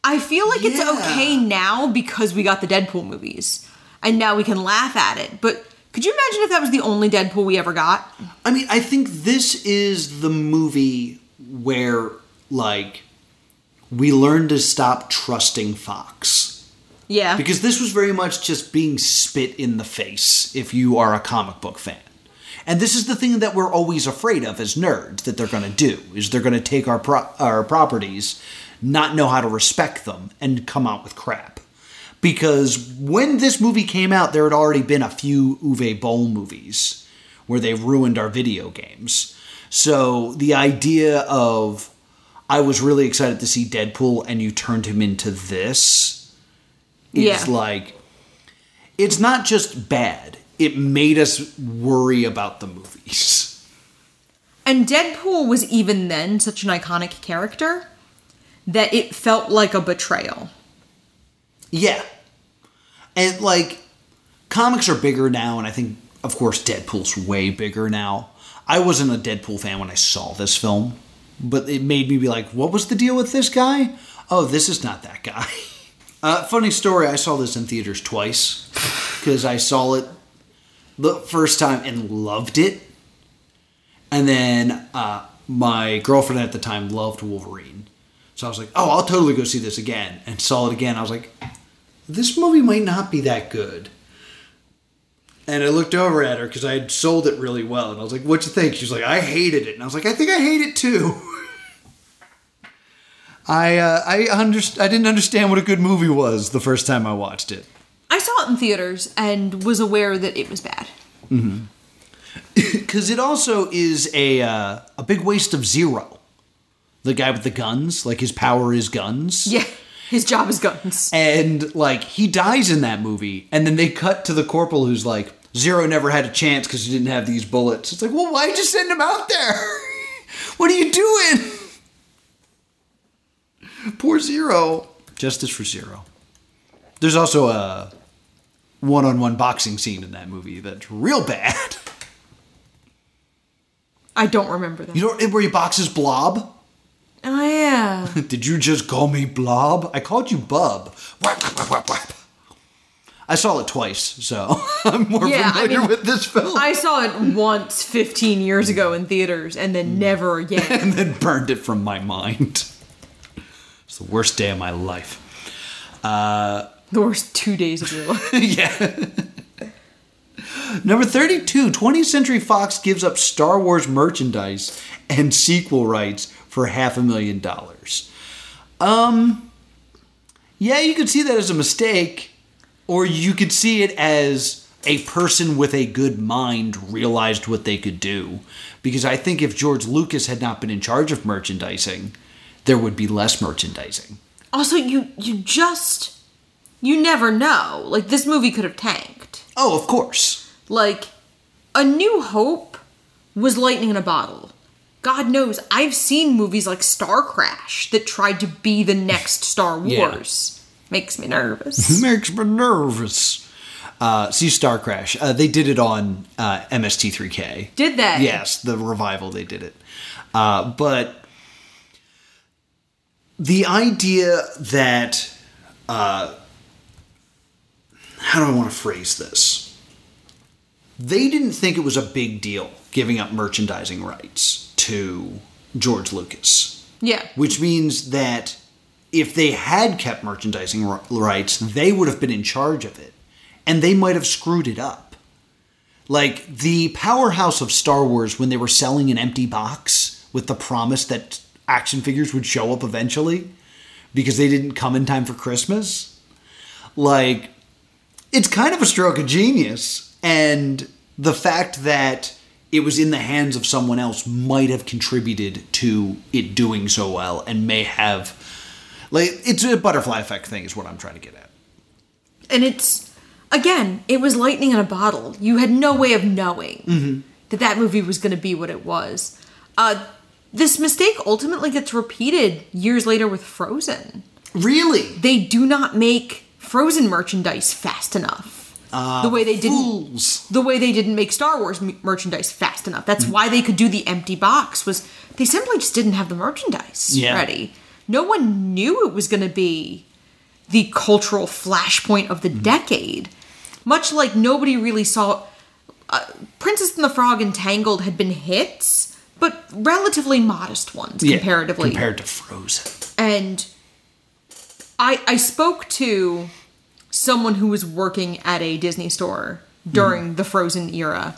I feel like it's okay now because we got the Deadpool movies. And now we can laugh at it. But could you imagine if that was the only Deadpool we ever got? I mean, I think this is the movie where, like, we learn to stop trusting Fox. Yeah. Because this was very much just being spit in the face if you are a comic book fan. And this is the thing that we're always afraid of as nerds that they're going to do is they're going to take our pro- our properties, not know how to respect them and come out with crap. Because when this movie came out there had already been a few Uwe Boll movies where they ruined our video games. So the idea of I was really excited to see Deadpool and you turned him into this is Yeah. like it's not just bad it made us worry about the movies. And Deadpool was even then such an iconic character that it felt like a betrayal. yeah. And like comics are bigger now and i think of course deadpool's way bigger now. I wasn't a deadpool fan when i saw this film but it made me be like what was the deal with this guy? Oh this is not that guy. Uh, funny story i saw this in theaters twice because i saw it the first time and loved it. And then uh, my girlfriend at the time loved wolverine. So i was like oh i'll totally go see this again and saw it again. I was like this movie might not be that good. And I looked over at her because I had sold it really well, and I was like, "What'd you think?" She was like, "I hated it," and I was like, "I think I hate it too." I uh, I underst- I didn't understand what a good movie was the first time I watched it saw it in theaters and was aware that it was bad. because it also is a uh, a big waste of Zero, the guy with the guns. Like his power is guns. Yeah. His job is guns. and like he dies in that movie and then they cut to the corporal who's like Zero never had a chance because he didn't have these bullets. It's like, well, why'd you send him out there? what are you doing? Poor Zero. Justice for Zero. There's also a one-on-one boxing scene in that movie that's real bad. I don't remember that. You know where he boxes Blob? oh yeah. Did you just call me Blob? I called you Bub. Whap, whap, whap, whap. I saw it twice, so I'm more Yeah, I familiar mean, with this film. I saw it once 15 years ago in theaters and then mm. never again. and then burned it from my mind. It's the worst day of my life. Uh, the worst two days of your life. yeah. Number 32, 20th Century Fox gives up Star Wars merchandise and sequel rights for half a million dollars. Um, yeah, you could see that as a mistake, or you could see it as a person with a good mind realized what they could do. Because I think if George Lucas had not been in charge of merchandising, there would be less merchandising. Also, you you just you never know. Like this movie could have tanked. Oh, of course. Like A New Hope was lightning in a bottle. God knows I've seen movies like Star Crash that tried to be the next Star Wars. Yeah. Wars. Makes me nervous. Makes me nervous. Uh, see Star Crash. Uh, they did it on uh, MST3K. Did they? Yes, the revival they did it. Uh, but the idea that uh, how do I want to phrase this? They didn't think it was a big deal giving up merchandising rights to George Lucas Yeah. which means that if they had kept merchandising rights, they would have been in charge of it, and they might have screwed it up. Like the powerhouse of Star Wars, when they were selling an empty box with the promise that action figures would show up eventually because they didn't come in time for Christmas. Like, it's kind of a stroke of genius, and the fact that it was in the hands of someone else might have contributed to it doing so well and may have like it's a butterfly effect thing is what i'm trying to get at And it's again, it was lightning in a bottle. You had no way of knowing that that movie was going to be what it was. Uh, this mistake ultimately gets repeated years later with Frozen. really They do not make Frozen merchandise fast enough. the way they didn't the way they didn't make Star Wars m- merchandise fast enough. That's why they could do the empty box was they simply just didn't have the merchandise Yeah. ready. No one knew it was going to be the cultural flashpoint of the decade. Much like nobody really saw uh, Princess and the Frog and Tangled had been hits, but relatively modest ones Yeah, comparatively. compared to frozen and I I spoke to someone who was working at a Disney store during mm-hmm. the Frozen era,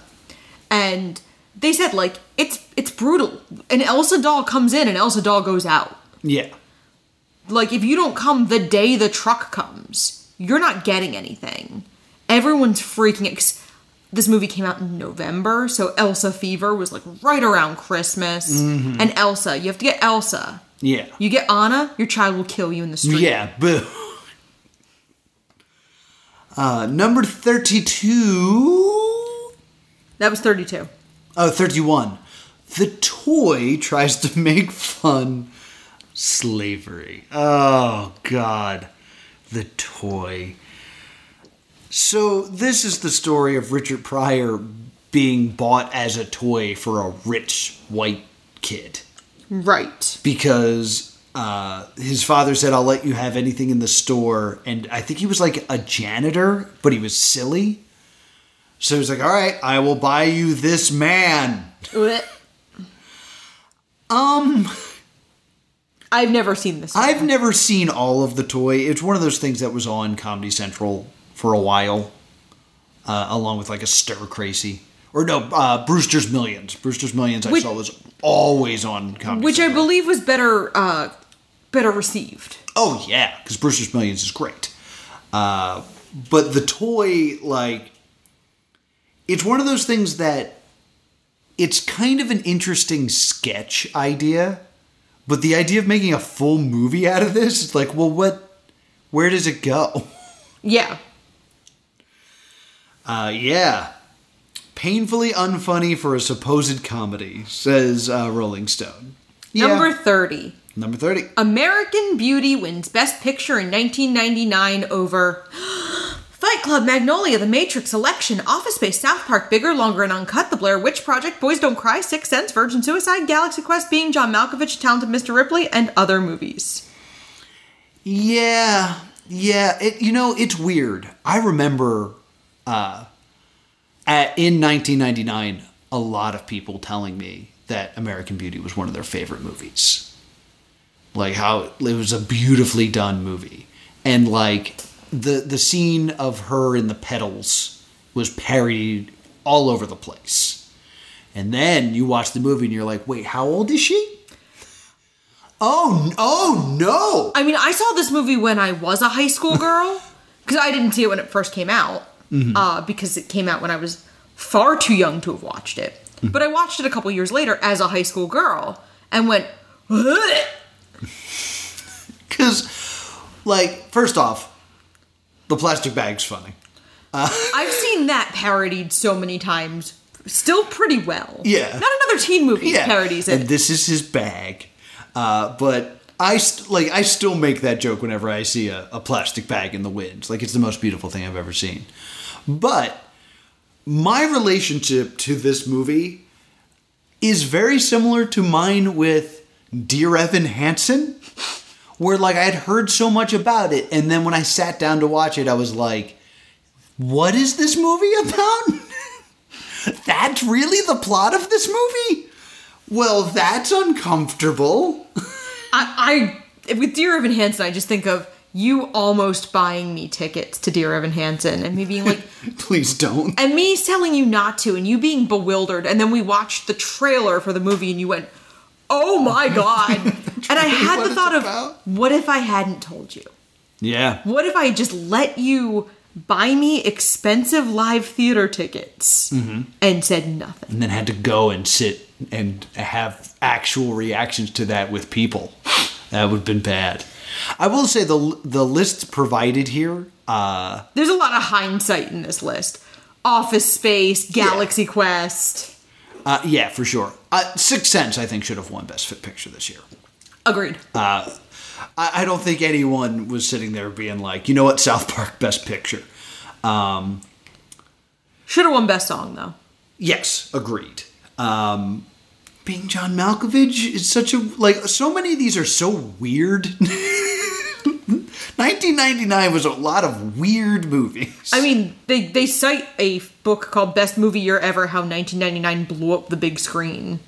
and they said like it's it's brutal. An Elsa doll comes in and Elsa doll goes out. yeah Like if you don't come the day the truck comes, you're not getting anything. Everyone's freaking. Ex- this movie came out in November, so Elsa fever was like right around Christmas. Mm-hmm. And Elsa, you have to get Elsa. yeah You get Anna, your child will kill you in the street. yeah boo uh, number 32 That was 32. Oh, 31. The toy tries to make fun slavery. Oh, God. The toy. So, this is the story of Richard Pryor being bought as a toy for a rich white kid Right. because uh, his father said, I'll let you have anything in the store. And I think he was like a janitor, but he was silly. So he was like, All right, I will buy you this man. Um. I've never seen this. I've never seen all of the toy. It's one of those things that was on Comedy Central for a while, uh, along with like a Stir Crazy. Or no, uh, Brewster's Millions. Brewster's Millions I Which- saw was always on Comedy which I believe was better uh better received. Oh yeah, because Brewster's Millions is great. Uh, but the toy, like, it's one of those things that it's kind of an interesting sketch idea, but the idea of making a full movie out of this, it's like, well, what? Where does it go? Yeah. Uh, yeah. Painfully unfunny for a supposed comedy, says uh, Rolling Stone. Number 30. Number 30. American Beauty wins Best Picture in 1999 over Fight Club, Magnolia, The Matrix, Election, Office Space, South Park, Bigger, Longer, and Uncut, The Blair Witch Project, Boys Don't Cry, Six Sense, Virgin Suicide, Galaxy Quest, Being John Malkovich, Talented Mr. Ripley, and other movies. Yeah, yeah. It you know it's weird. I remember, uh, at, in 1999, a lot of people telling me that American Beauty was one of their favorite movies. Like how it was a beautifully done movie, and like the the scene of her in the petals was parodied all over the place. And then you watch the movie and you're like, wait, how old is she? Oh, oh no! I mean, I saw this movie when I was a high school girl because I didn't see it when it first came out uh, because it came out when I was far too young to have watched it. But I watched it a couple years later as a high school girl and went, "Ugh." Because, like, first off, the plastic bag's funny. I've seen that parodied so many times, still pretty well. Yeah. Not another teen movie parodies it. and this is his bag. Uh, but I st- like I still make that joke whenever I see a, a plastic bag in the wind. Like it's the most beautiful thing I've ever seen. But my relationship to this movie is very similar to mine with Dear Evan Hansen, where like I had heard so much about it, and then when I sat down to watch it, I was like, "What is this movie about?" That's really the plot of this movie? Well, that's uncomfortable. I, I with Dear Evan Hansen, I just think of you almost buying me tickets to Dear Evan Hansen and me being like, Please don't. and me telling you not to, and you being bewildered, and then we watched the trailer for the movie, and you went, "Oh my god!" and I had the it's thought about? of, what if I hadn't told you? Yeah. What if I just let you buy me expensive live theater tickets Mm-hmm. and said nothing? And then had to go and sit and have actual reactions to that with people. That would have been bad. I will say the the list provided here. Uh, There's a lot of hindsight in this list. Office Space, Galaxy Quest. uh, yeah, for sure. Uh, Sixth Sense, I think, should have won Best Fit Picture this year. Agreed. I, I don't think anyone was sitting there being like, you know what, South Park Best Picture. Um, Should have won Best Song though. Yes, agreed. Um, being John Malkovich is such a like. So many of these are so weird. 1999 was a lot of weird movies. I mean, they they cite a book called Best Movie Year Ever: How 1999 Blew Up the Big Screen.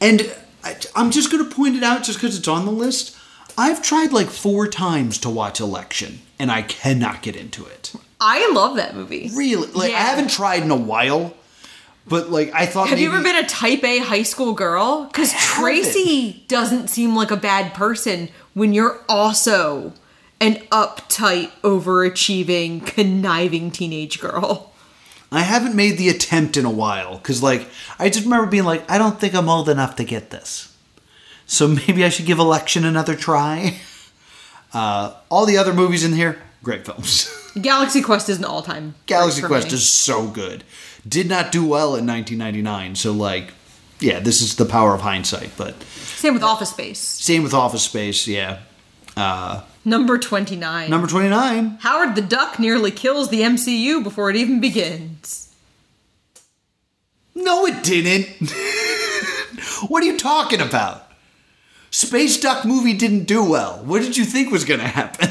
and I, I'm just going to point it out just because it's on the list. I've tried like four times to watch Election, and I cannot get into it. I love that movie. Really, like I haven't tried in a while. But like I thought, Have you ever been a Type A high school girl? Because. Tracy doesn't seem like a bad person when you're also an uptight, overachieving, conniving teenage girl. I haven't made the attempt in a while because, like, I just remember being like, I don't think I'm old enough to get this. So maybe I should give Election another try. Uh, all the other movies in here, great films. Galaxy Quest is an all-time. Galaxy Quest me. is so good. Did not do well in 1999, so like, yeah, this is the power of hindsight. But Same with Office Space. same with Office Space, yeah. Uh, Number 29. number 29, Howard the Duck nearly kills the MCU before it even begins. No, it didn't. what are you talking about? Space Duck movie didn't do well. What did you think was going to happen?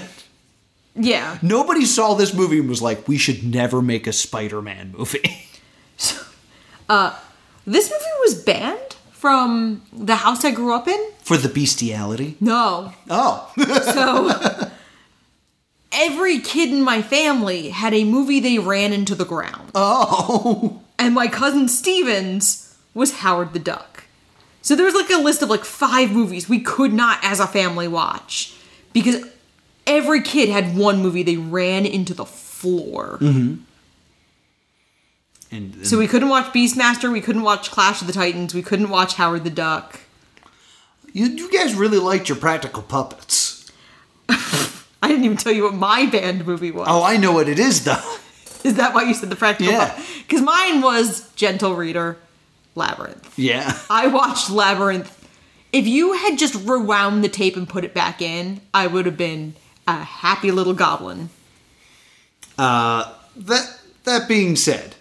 Yeah. Nobody saw this movie and was like, we should never make a Spider Man movie. So, uh, This movie was banned from the house I grew up in? For the bestiality? No. Oh. So every kid in my family had a movie they ran into the ground. oh. And my cousin Stevens was Howard the Duck. So there was like a list of like five movies we could not as a family watch because every kid had one movie they ran into the floor. Mm-hmm. And, So we couldn't watch Beastmaster, we couldn't watch Clash of the Titans, we couldn't watch Howard the Duck. you, you guys really liked your practical puppets. I didn't even tell you what my banned movie was. Oh, I know what it is, though. Is that why you said the practical? Yeah. Because mine was Gentle Reader, Labyrinth. Yeah. I watched Labyrinth. If you had just rewound the tape and put it back in, I would have been a happy little goblin. Uh, that that being said,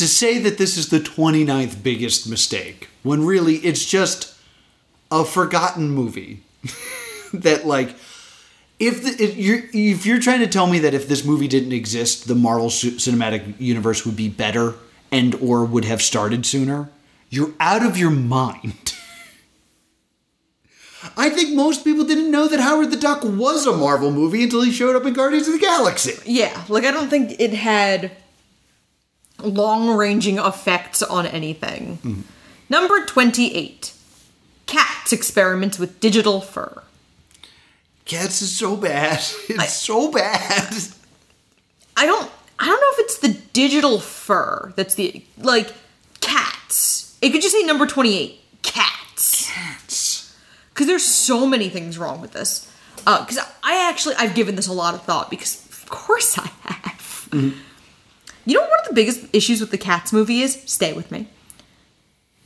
to say that this is the 29th biggest mistake when really it's just a forgotten movie that like if the, if you're if you're trying to tell me that if this movie didn't exist the Marvel Cinematic Universe would be better and or would have started sooner you're out of your mind I think most people didn't know that Howard the Duck was a Marvel movie until he showed up in Guardians of the Galaxy. Yeah, like I don't think it had long ranging effects on anything. Number 28 Cats experiments with digital fur. Cats is so bad. It's so bad. I don't I don't know if it's the digital fur that's the like cats. It could just say number 28 cats. Cats. because there's so many things wrong with this. Uh, because I actually I've given this a lot of thought because of course I have. Mm-hmm. You know what one of the biggest issues with the Cats movie is? Stay with me.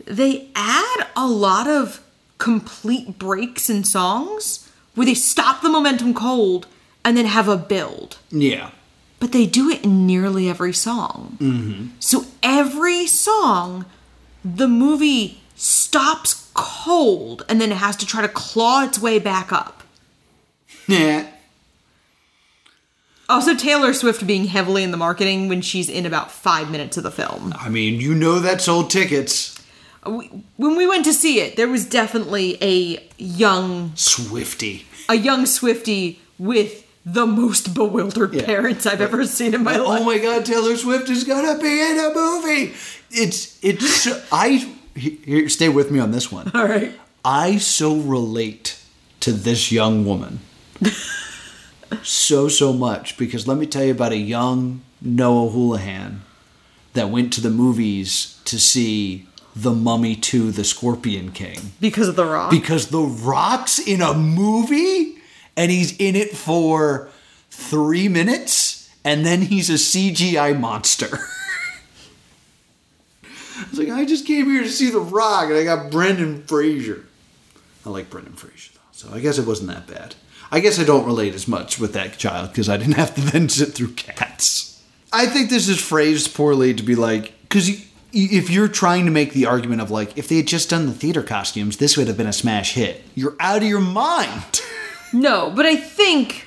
They add a lot of complete breaks in songs where they stop the momentum cold and then have a build. Yeah. But they do it in nearly every song. Mm-hmm. So every song, the movie stops cold and then it has to try to claw its way back up. Yeah. Also, Taylor Swift being heavily in the marketing when she's in about five minutes of the film. I mean, you know that sold tickets. We, when we went to see it, there was definitely a young, Swiftie. a young Swiftie with the most bewildered Yeah. parents I've ever seen in my oh life. Oh my god, Taylor Swift is gonna be in a movie. It's it's I here stay with me on this one. All right. I so relate to this young woman. so so much because let me tell you about a young Noah Houlihan that went to the movies to see The Mummy 2 The Scorpion King. Because of The Rock. because The Rock's in a movie and he's in it for three minutes and then he's a CGI monster. I was like, I just came here to see The Rock and I got Brendan Fraser. I like Brendan Fraser though, so I guess it wasn't that bad. I guess I don't relate as much with that child because I didn't have to then sit through cats. I think this is phrased poorly to be like, because if you're trying to make the argument of like, if they had just done the theater costumes, this would have been a smash hit. You're out of your mind. No, but I think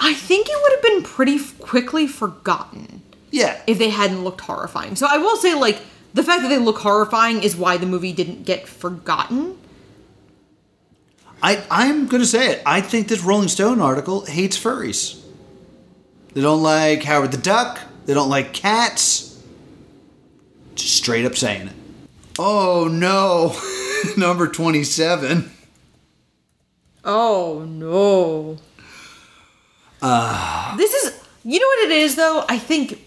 I think it would have been pretty quickly forgotten yeah. if they hadn't looked horrifying. So I will say like the fact that they look horrifying is why the movie didn't get forgotten. I, I'm going to say it. I think this Rolling Stone article hates furries. They don't like Howard the Duck. They don't like cats. Just straight up saying it. Oh no. Number 27. Oh no. this is you know what it is though? I think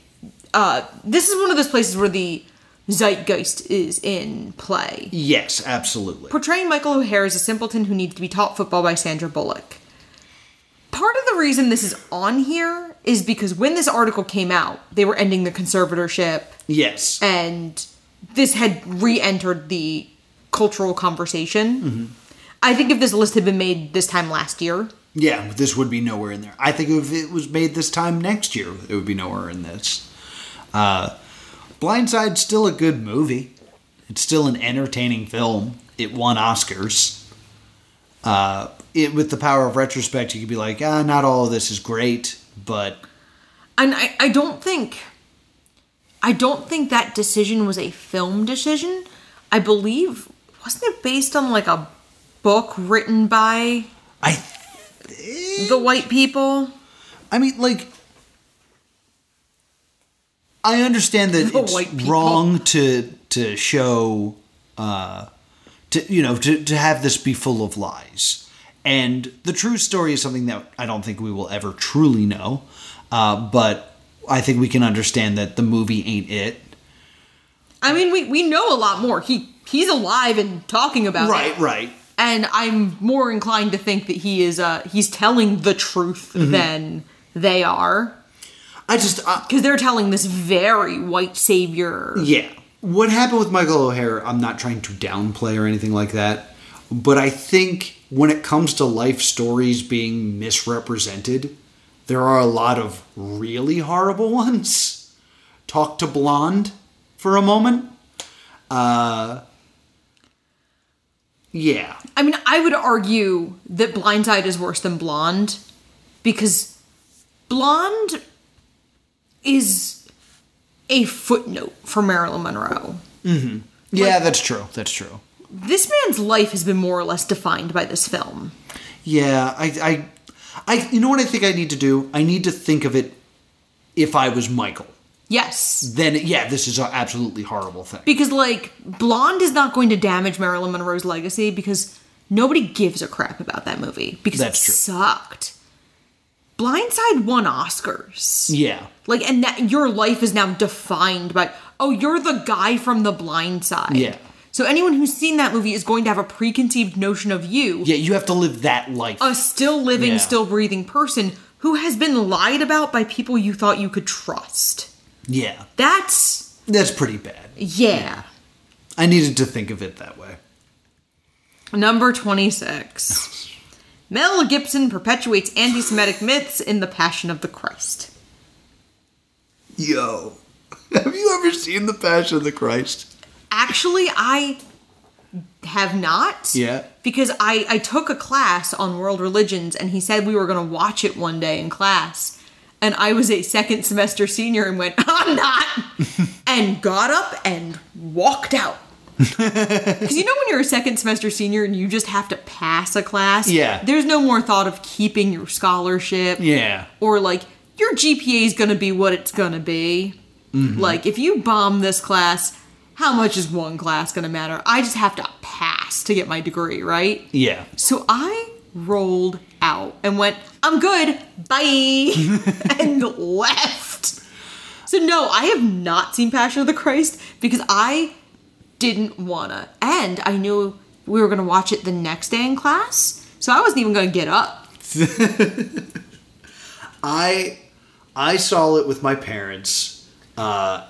uh this is one of those places where the zeitgeist is in play. Yes, absolutely. Portraying Michael Oher as a simpleton who needs to be taught football by Sandra Bullock. Part of the reason this is on here is because when this article came out, they were ending the conservatorship Yes. and this had re-entered the cultural conversation. I think if this list had been made this time last year, Yeah, this would be nowhere in there. I think if it was made this time next year, it would be nowhere in this. Uh, Blindside's still a good movie. It's still an entertaining film. It won Oscars. Uh, it with the power of retrospect, you could be like, ah, not all of this is great, but and I, I don't think I don't think that decision was a film decision. I believe wasn't it based on like a book written by I, the white people? I mean, like, I understand that The it's wrong to to show, uh, to you know, to to have this be full of lies, and the true story is something that I don't think we will ever truly know, uh, but I think we can understand that the movie ain't it. I mean, we, we know a lot more. He he's alive and talking about it. Right, right. And I'm more inclined to think that he is uh he's telling the truth Mm-hmm. than they are. I just because they're telling this very white savior. Yeah. What happened with Michael Oher, I'm not trying to downplay or anything like that, but I think when it comes to life stories being misrepresented, there are a lot of really horrible ones. Talk to Blonde for a moment. Uh, yeah. I mean, I would argue that Blindside is worse than Blonde because Blonde is a footnote for Marilyn Monroe. Mm-hmm. Yeah, that's true. That's true. This man's life has been more or less defined by this film. Yeah, I, I, I, you know what I think I need to do? I need to think of it if I was Michael. Yes. Then, yeah, this is an absolutely horrible thing. Because, like, Blonde is not going to damage Marilyn Monroe's legacy because nobody gives a crap about that movie because That's it true. sucked. Blindside won Oscars. Yeah. Like, and that your life is now defined by, oh, you're the guy from The Blind Side. Yeah. So anyone who's seen that movie is going to have a preconceived notion of you, Yeah, you have to live that life. a still living, Yeah. still breathing person who has been lied about by people you thought you could trust. yeah, That's, that's pretty bad. yeah. I needed to think of it that way. Number 26. Mel Gibson perpetuates anti Semitic myths in The Passion of the Christ. Yo, have you ever seen The Passion of the Christ? Actually, I have not. Yeah. Because I, I took a class on world religions and he said we were going to watch it one day in class. And I was a second semester senior and went, I'm not. and got up and walked out. Because you know when you're a second semester senior and you just have to pass a class? Yeah. There's no more thought of keeping your scholarship. Yeah. Or like, your GPA is going to be what it's going to be. Mm-hmm. Like, if you bomb this class, how much is one class going to matter? I just have to pass to get my degree, right? Yeah. So I rolled out and went, I'm good, bye, and left. So no, I have not seen Passion of the Christ because I didn't wanna. And I knew we were gonna watch it the next day in class, so I wasn't even gonna get up. I I saw it with my parents, uh,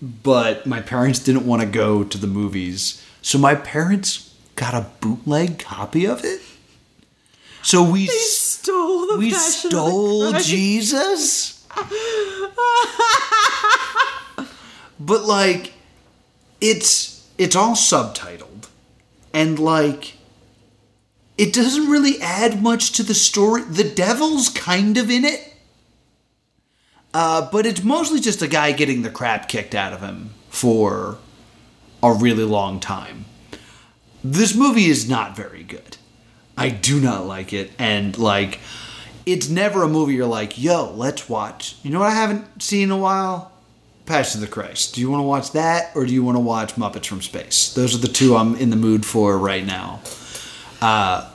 but my parents didn't want to go to the movies, so my parents got a bootleg copy of it. So we s- Stole the we Passion of the stole Jesus. but like it's it's all subtitled and like it doesn't really add much to the story. The devil's kind of in it. Uh, but it's mostly just a guy getting the crap kicked out of him for a really long time. This movie is not very good. I do not like it. And, like, it's never a movie you're like, yo, let's watch. You know what I haven't seen in a while? Passion of the Christ. Do you want to watch that or do you want to watch Muppets from Space? Those are the two I'm in the mood for right now. Uh,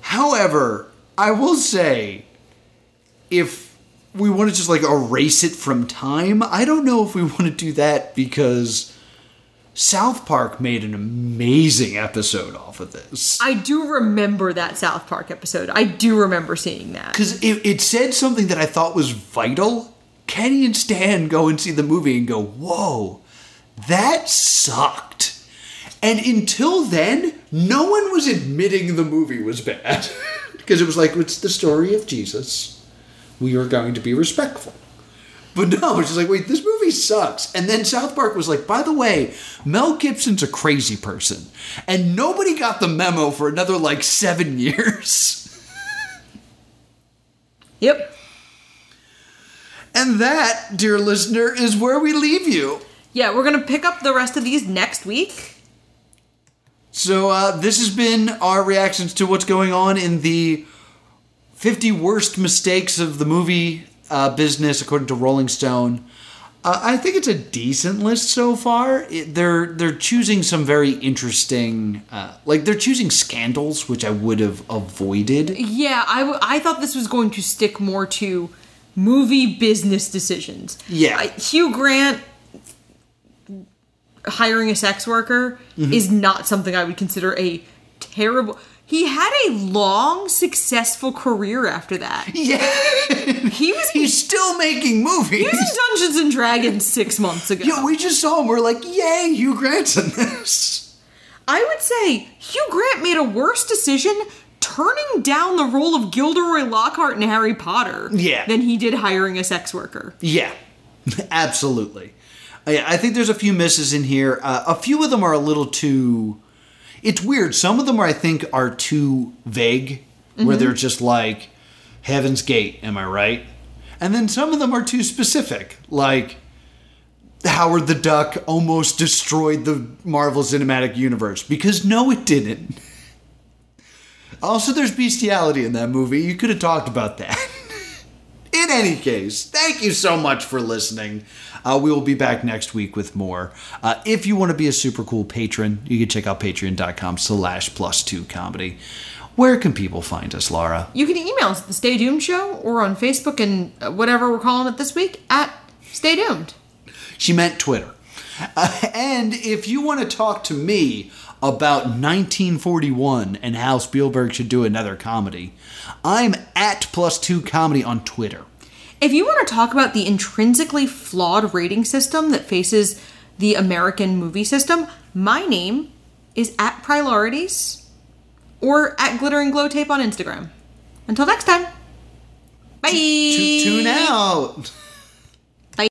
however, I will say, if we want to just like erase it from time, I don't know if we want to do that because South Park made an amazing episode off of this. I do remember that South Park episode. I do remember seeing that. Because it, it said something that I thought was vital. Kenny and Stan go and see the movie and go, whoa, that sucked. And until then, no one was admitting the movie was bad. Because it was like, it's the story of Jesus. We are going to be respectful. But no, it's just like, wait, this movie sucks. And then South Park was like, by the way, Mel Gibson's a crazy person. And nobody got the memo for another like seven years. Yep. And that, dear listener, is where we leave you. Yeah, we're gonna pick up the rest of these next week. So, uh, this has been our reactions to what's going on in the 50 worst mistakes of the movie uh, business, according to Rolling Stone. Uh, I think it's a decent list so far. It, they're they're choosing some very interesting, uh, like they're choosing scandals, which I would have avoided. Yeah, I, w- I thought this was going to stick more to movie business decisions. Yeah. Hugh Grant hiring a sex worker Mm-hmm. is not something I would consider a terrible. He had a long, successful career after that. Yeah, He was he's still making movies. he was in Dungeons and Dragons six months ago. Yeah, we just saw him. We're like, yay, Hugh Grant's in this. I would say Hugh Grant made a worse decision turning down the role of Gilderoy Lockhart in Harry Potter Yeah. than he did hiring a sex worker. Yeah, absolutely. I, I think there's a few misses in here. Uh, a few of them are a little too. It's weird. Some of them are, I think, are too vague, where they're just like, "Heaven's Gate." Am I right? And then some of them are too specific, like Howard the Duck almost destroyed the Marvel Cinematic Universe because no, it didn't. Also, there's bestiality in that movie. You could have talked about that. In any case, thank you so much for listening. Uh, we will be back next week with more. Uh, if you want to be a super cool patron, you can check out patreon.com slash plus two comedy. Where can people find us, Laura? You can email us at the Stay Doomed Show or on Facebook and uh, whatever we're calling it this week at Stay Doomed. She meant Twitter. Uh, and if you want to talk to me about 1941 and how Spielberg should do another comedy, I'm at plus two comedy on Twitter. If you want to talk about the intrinsically flawed rating system that faces the American movie system, my name is at Priorities or at Glitter and Glow Tape on Instagram. Until next time. Bye. Tune out.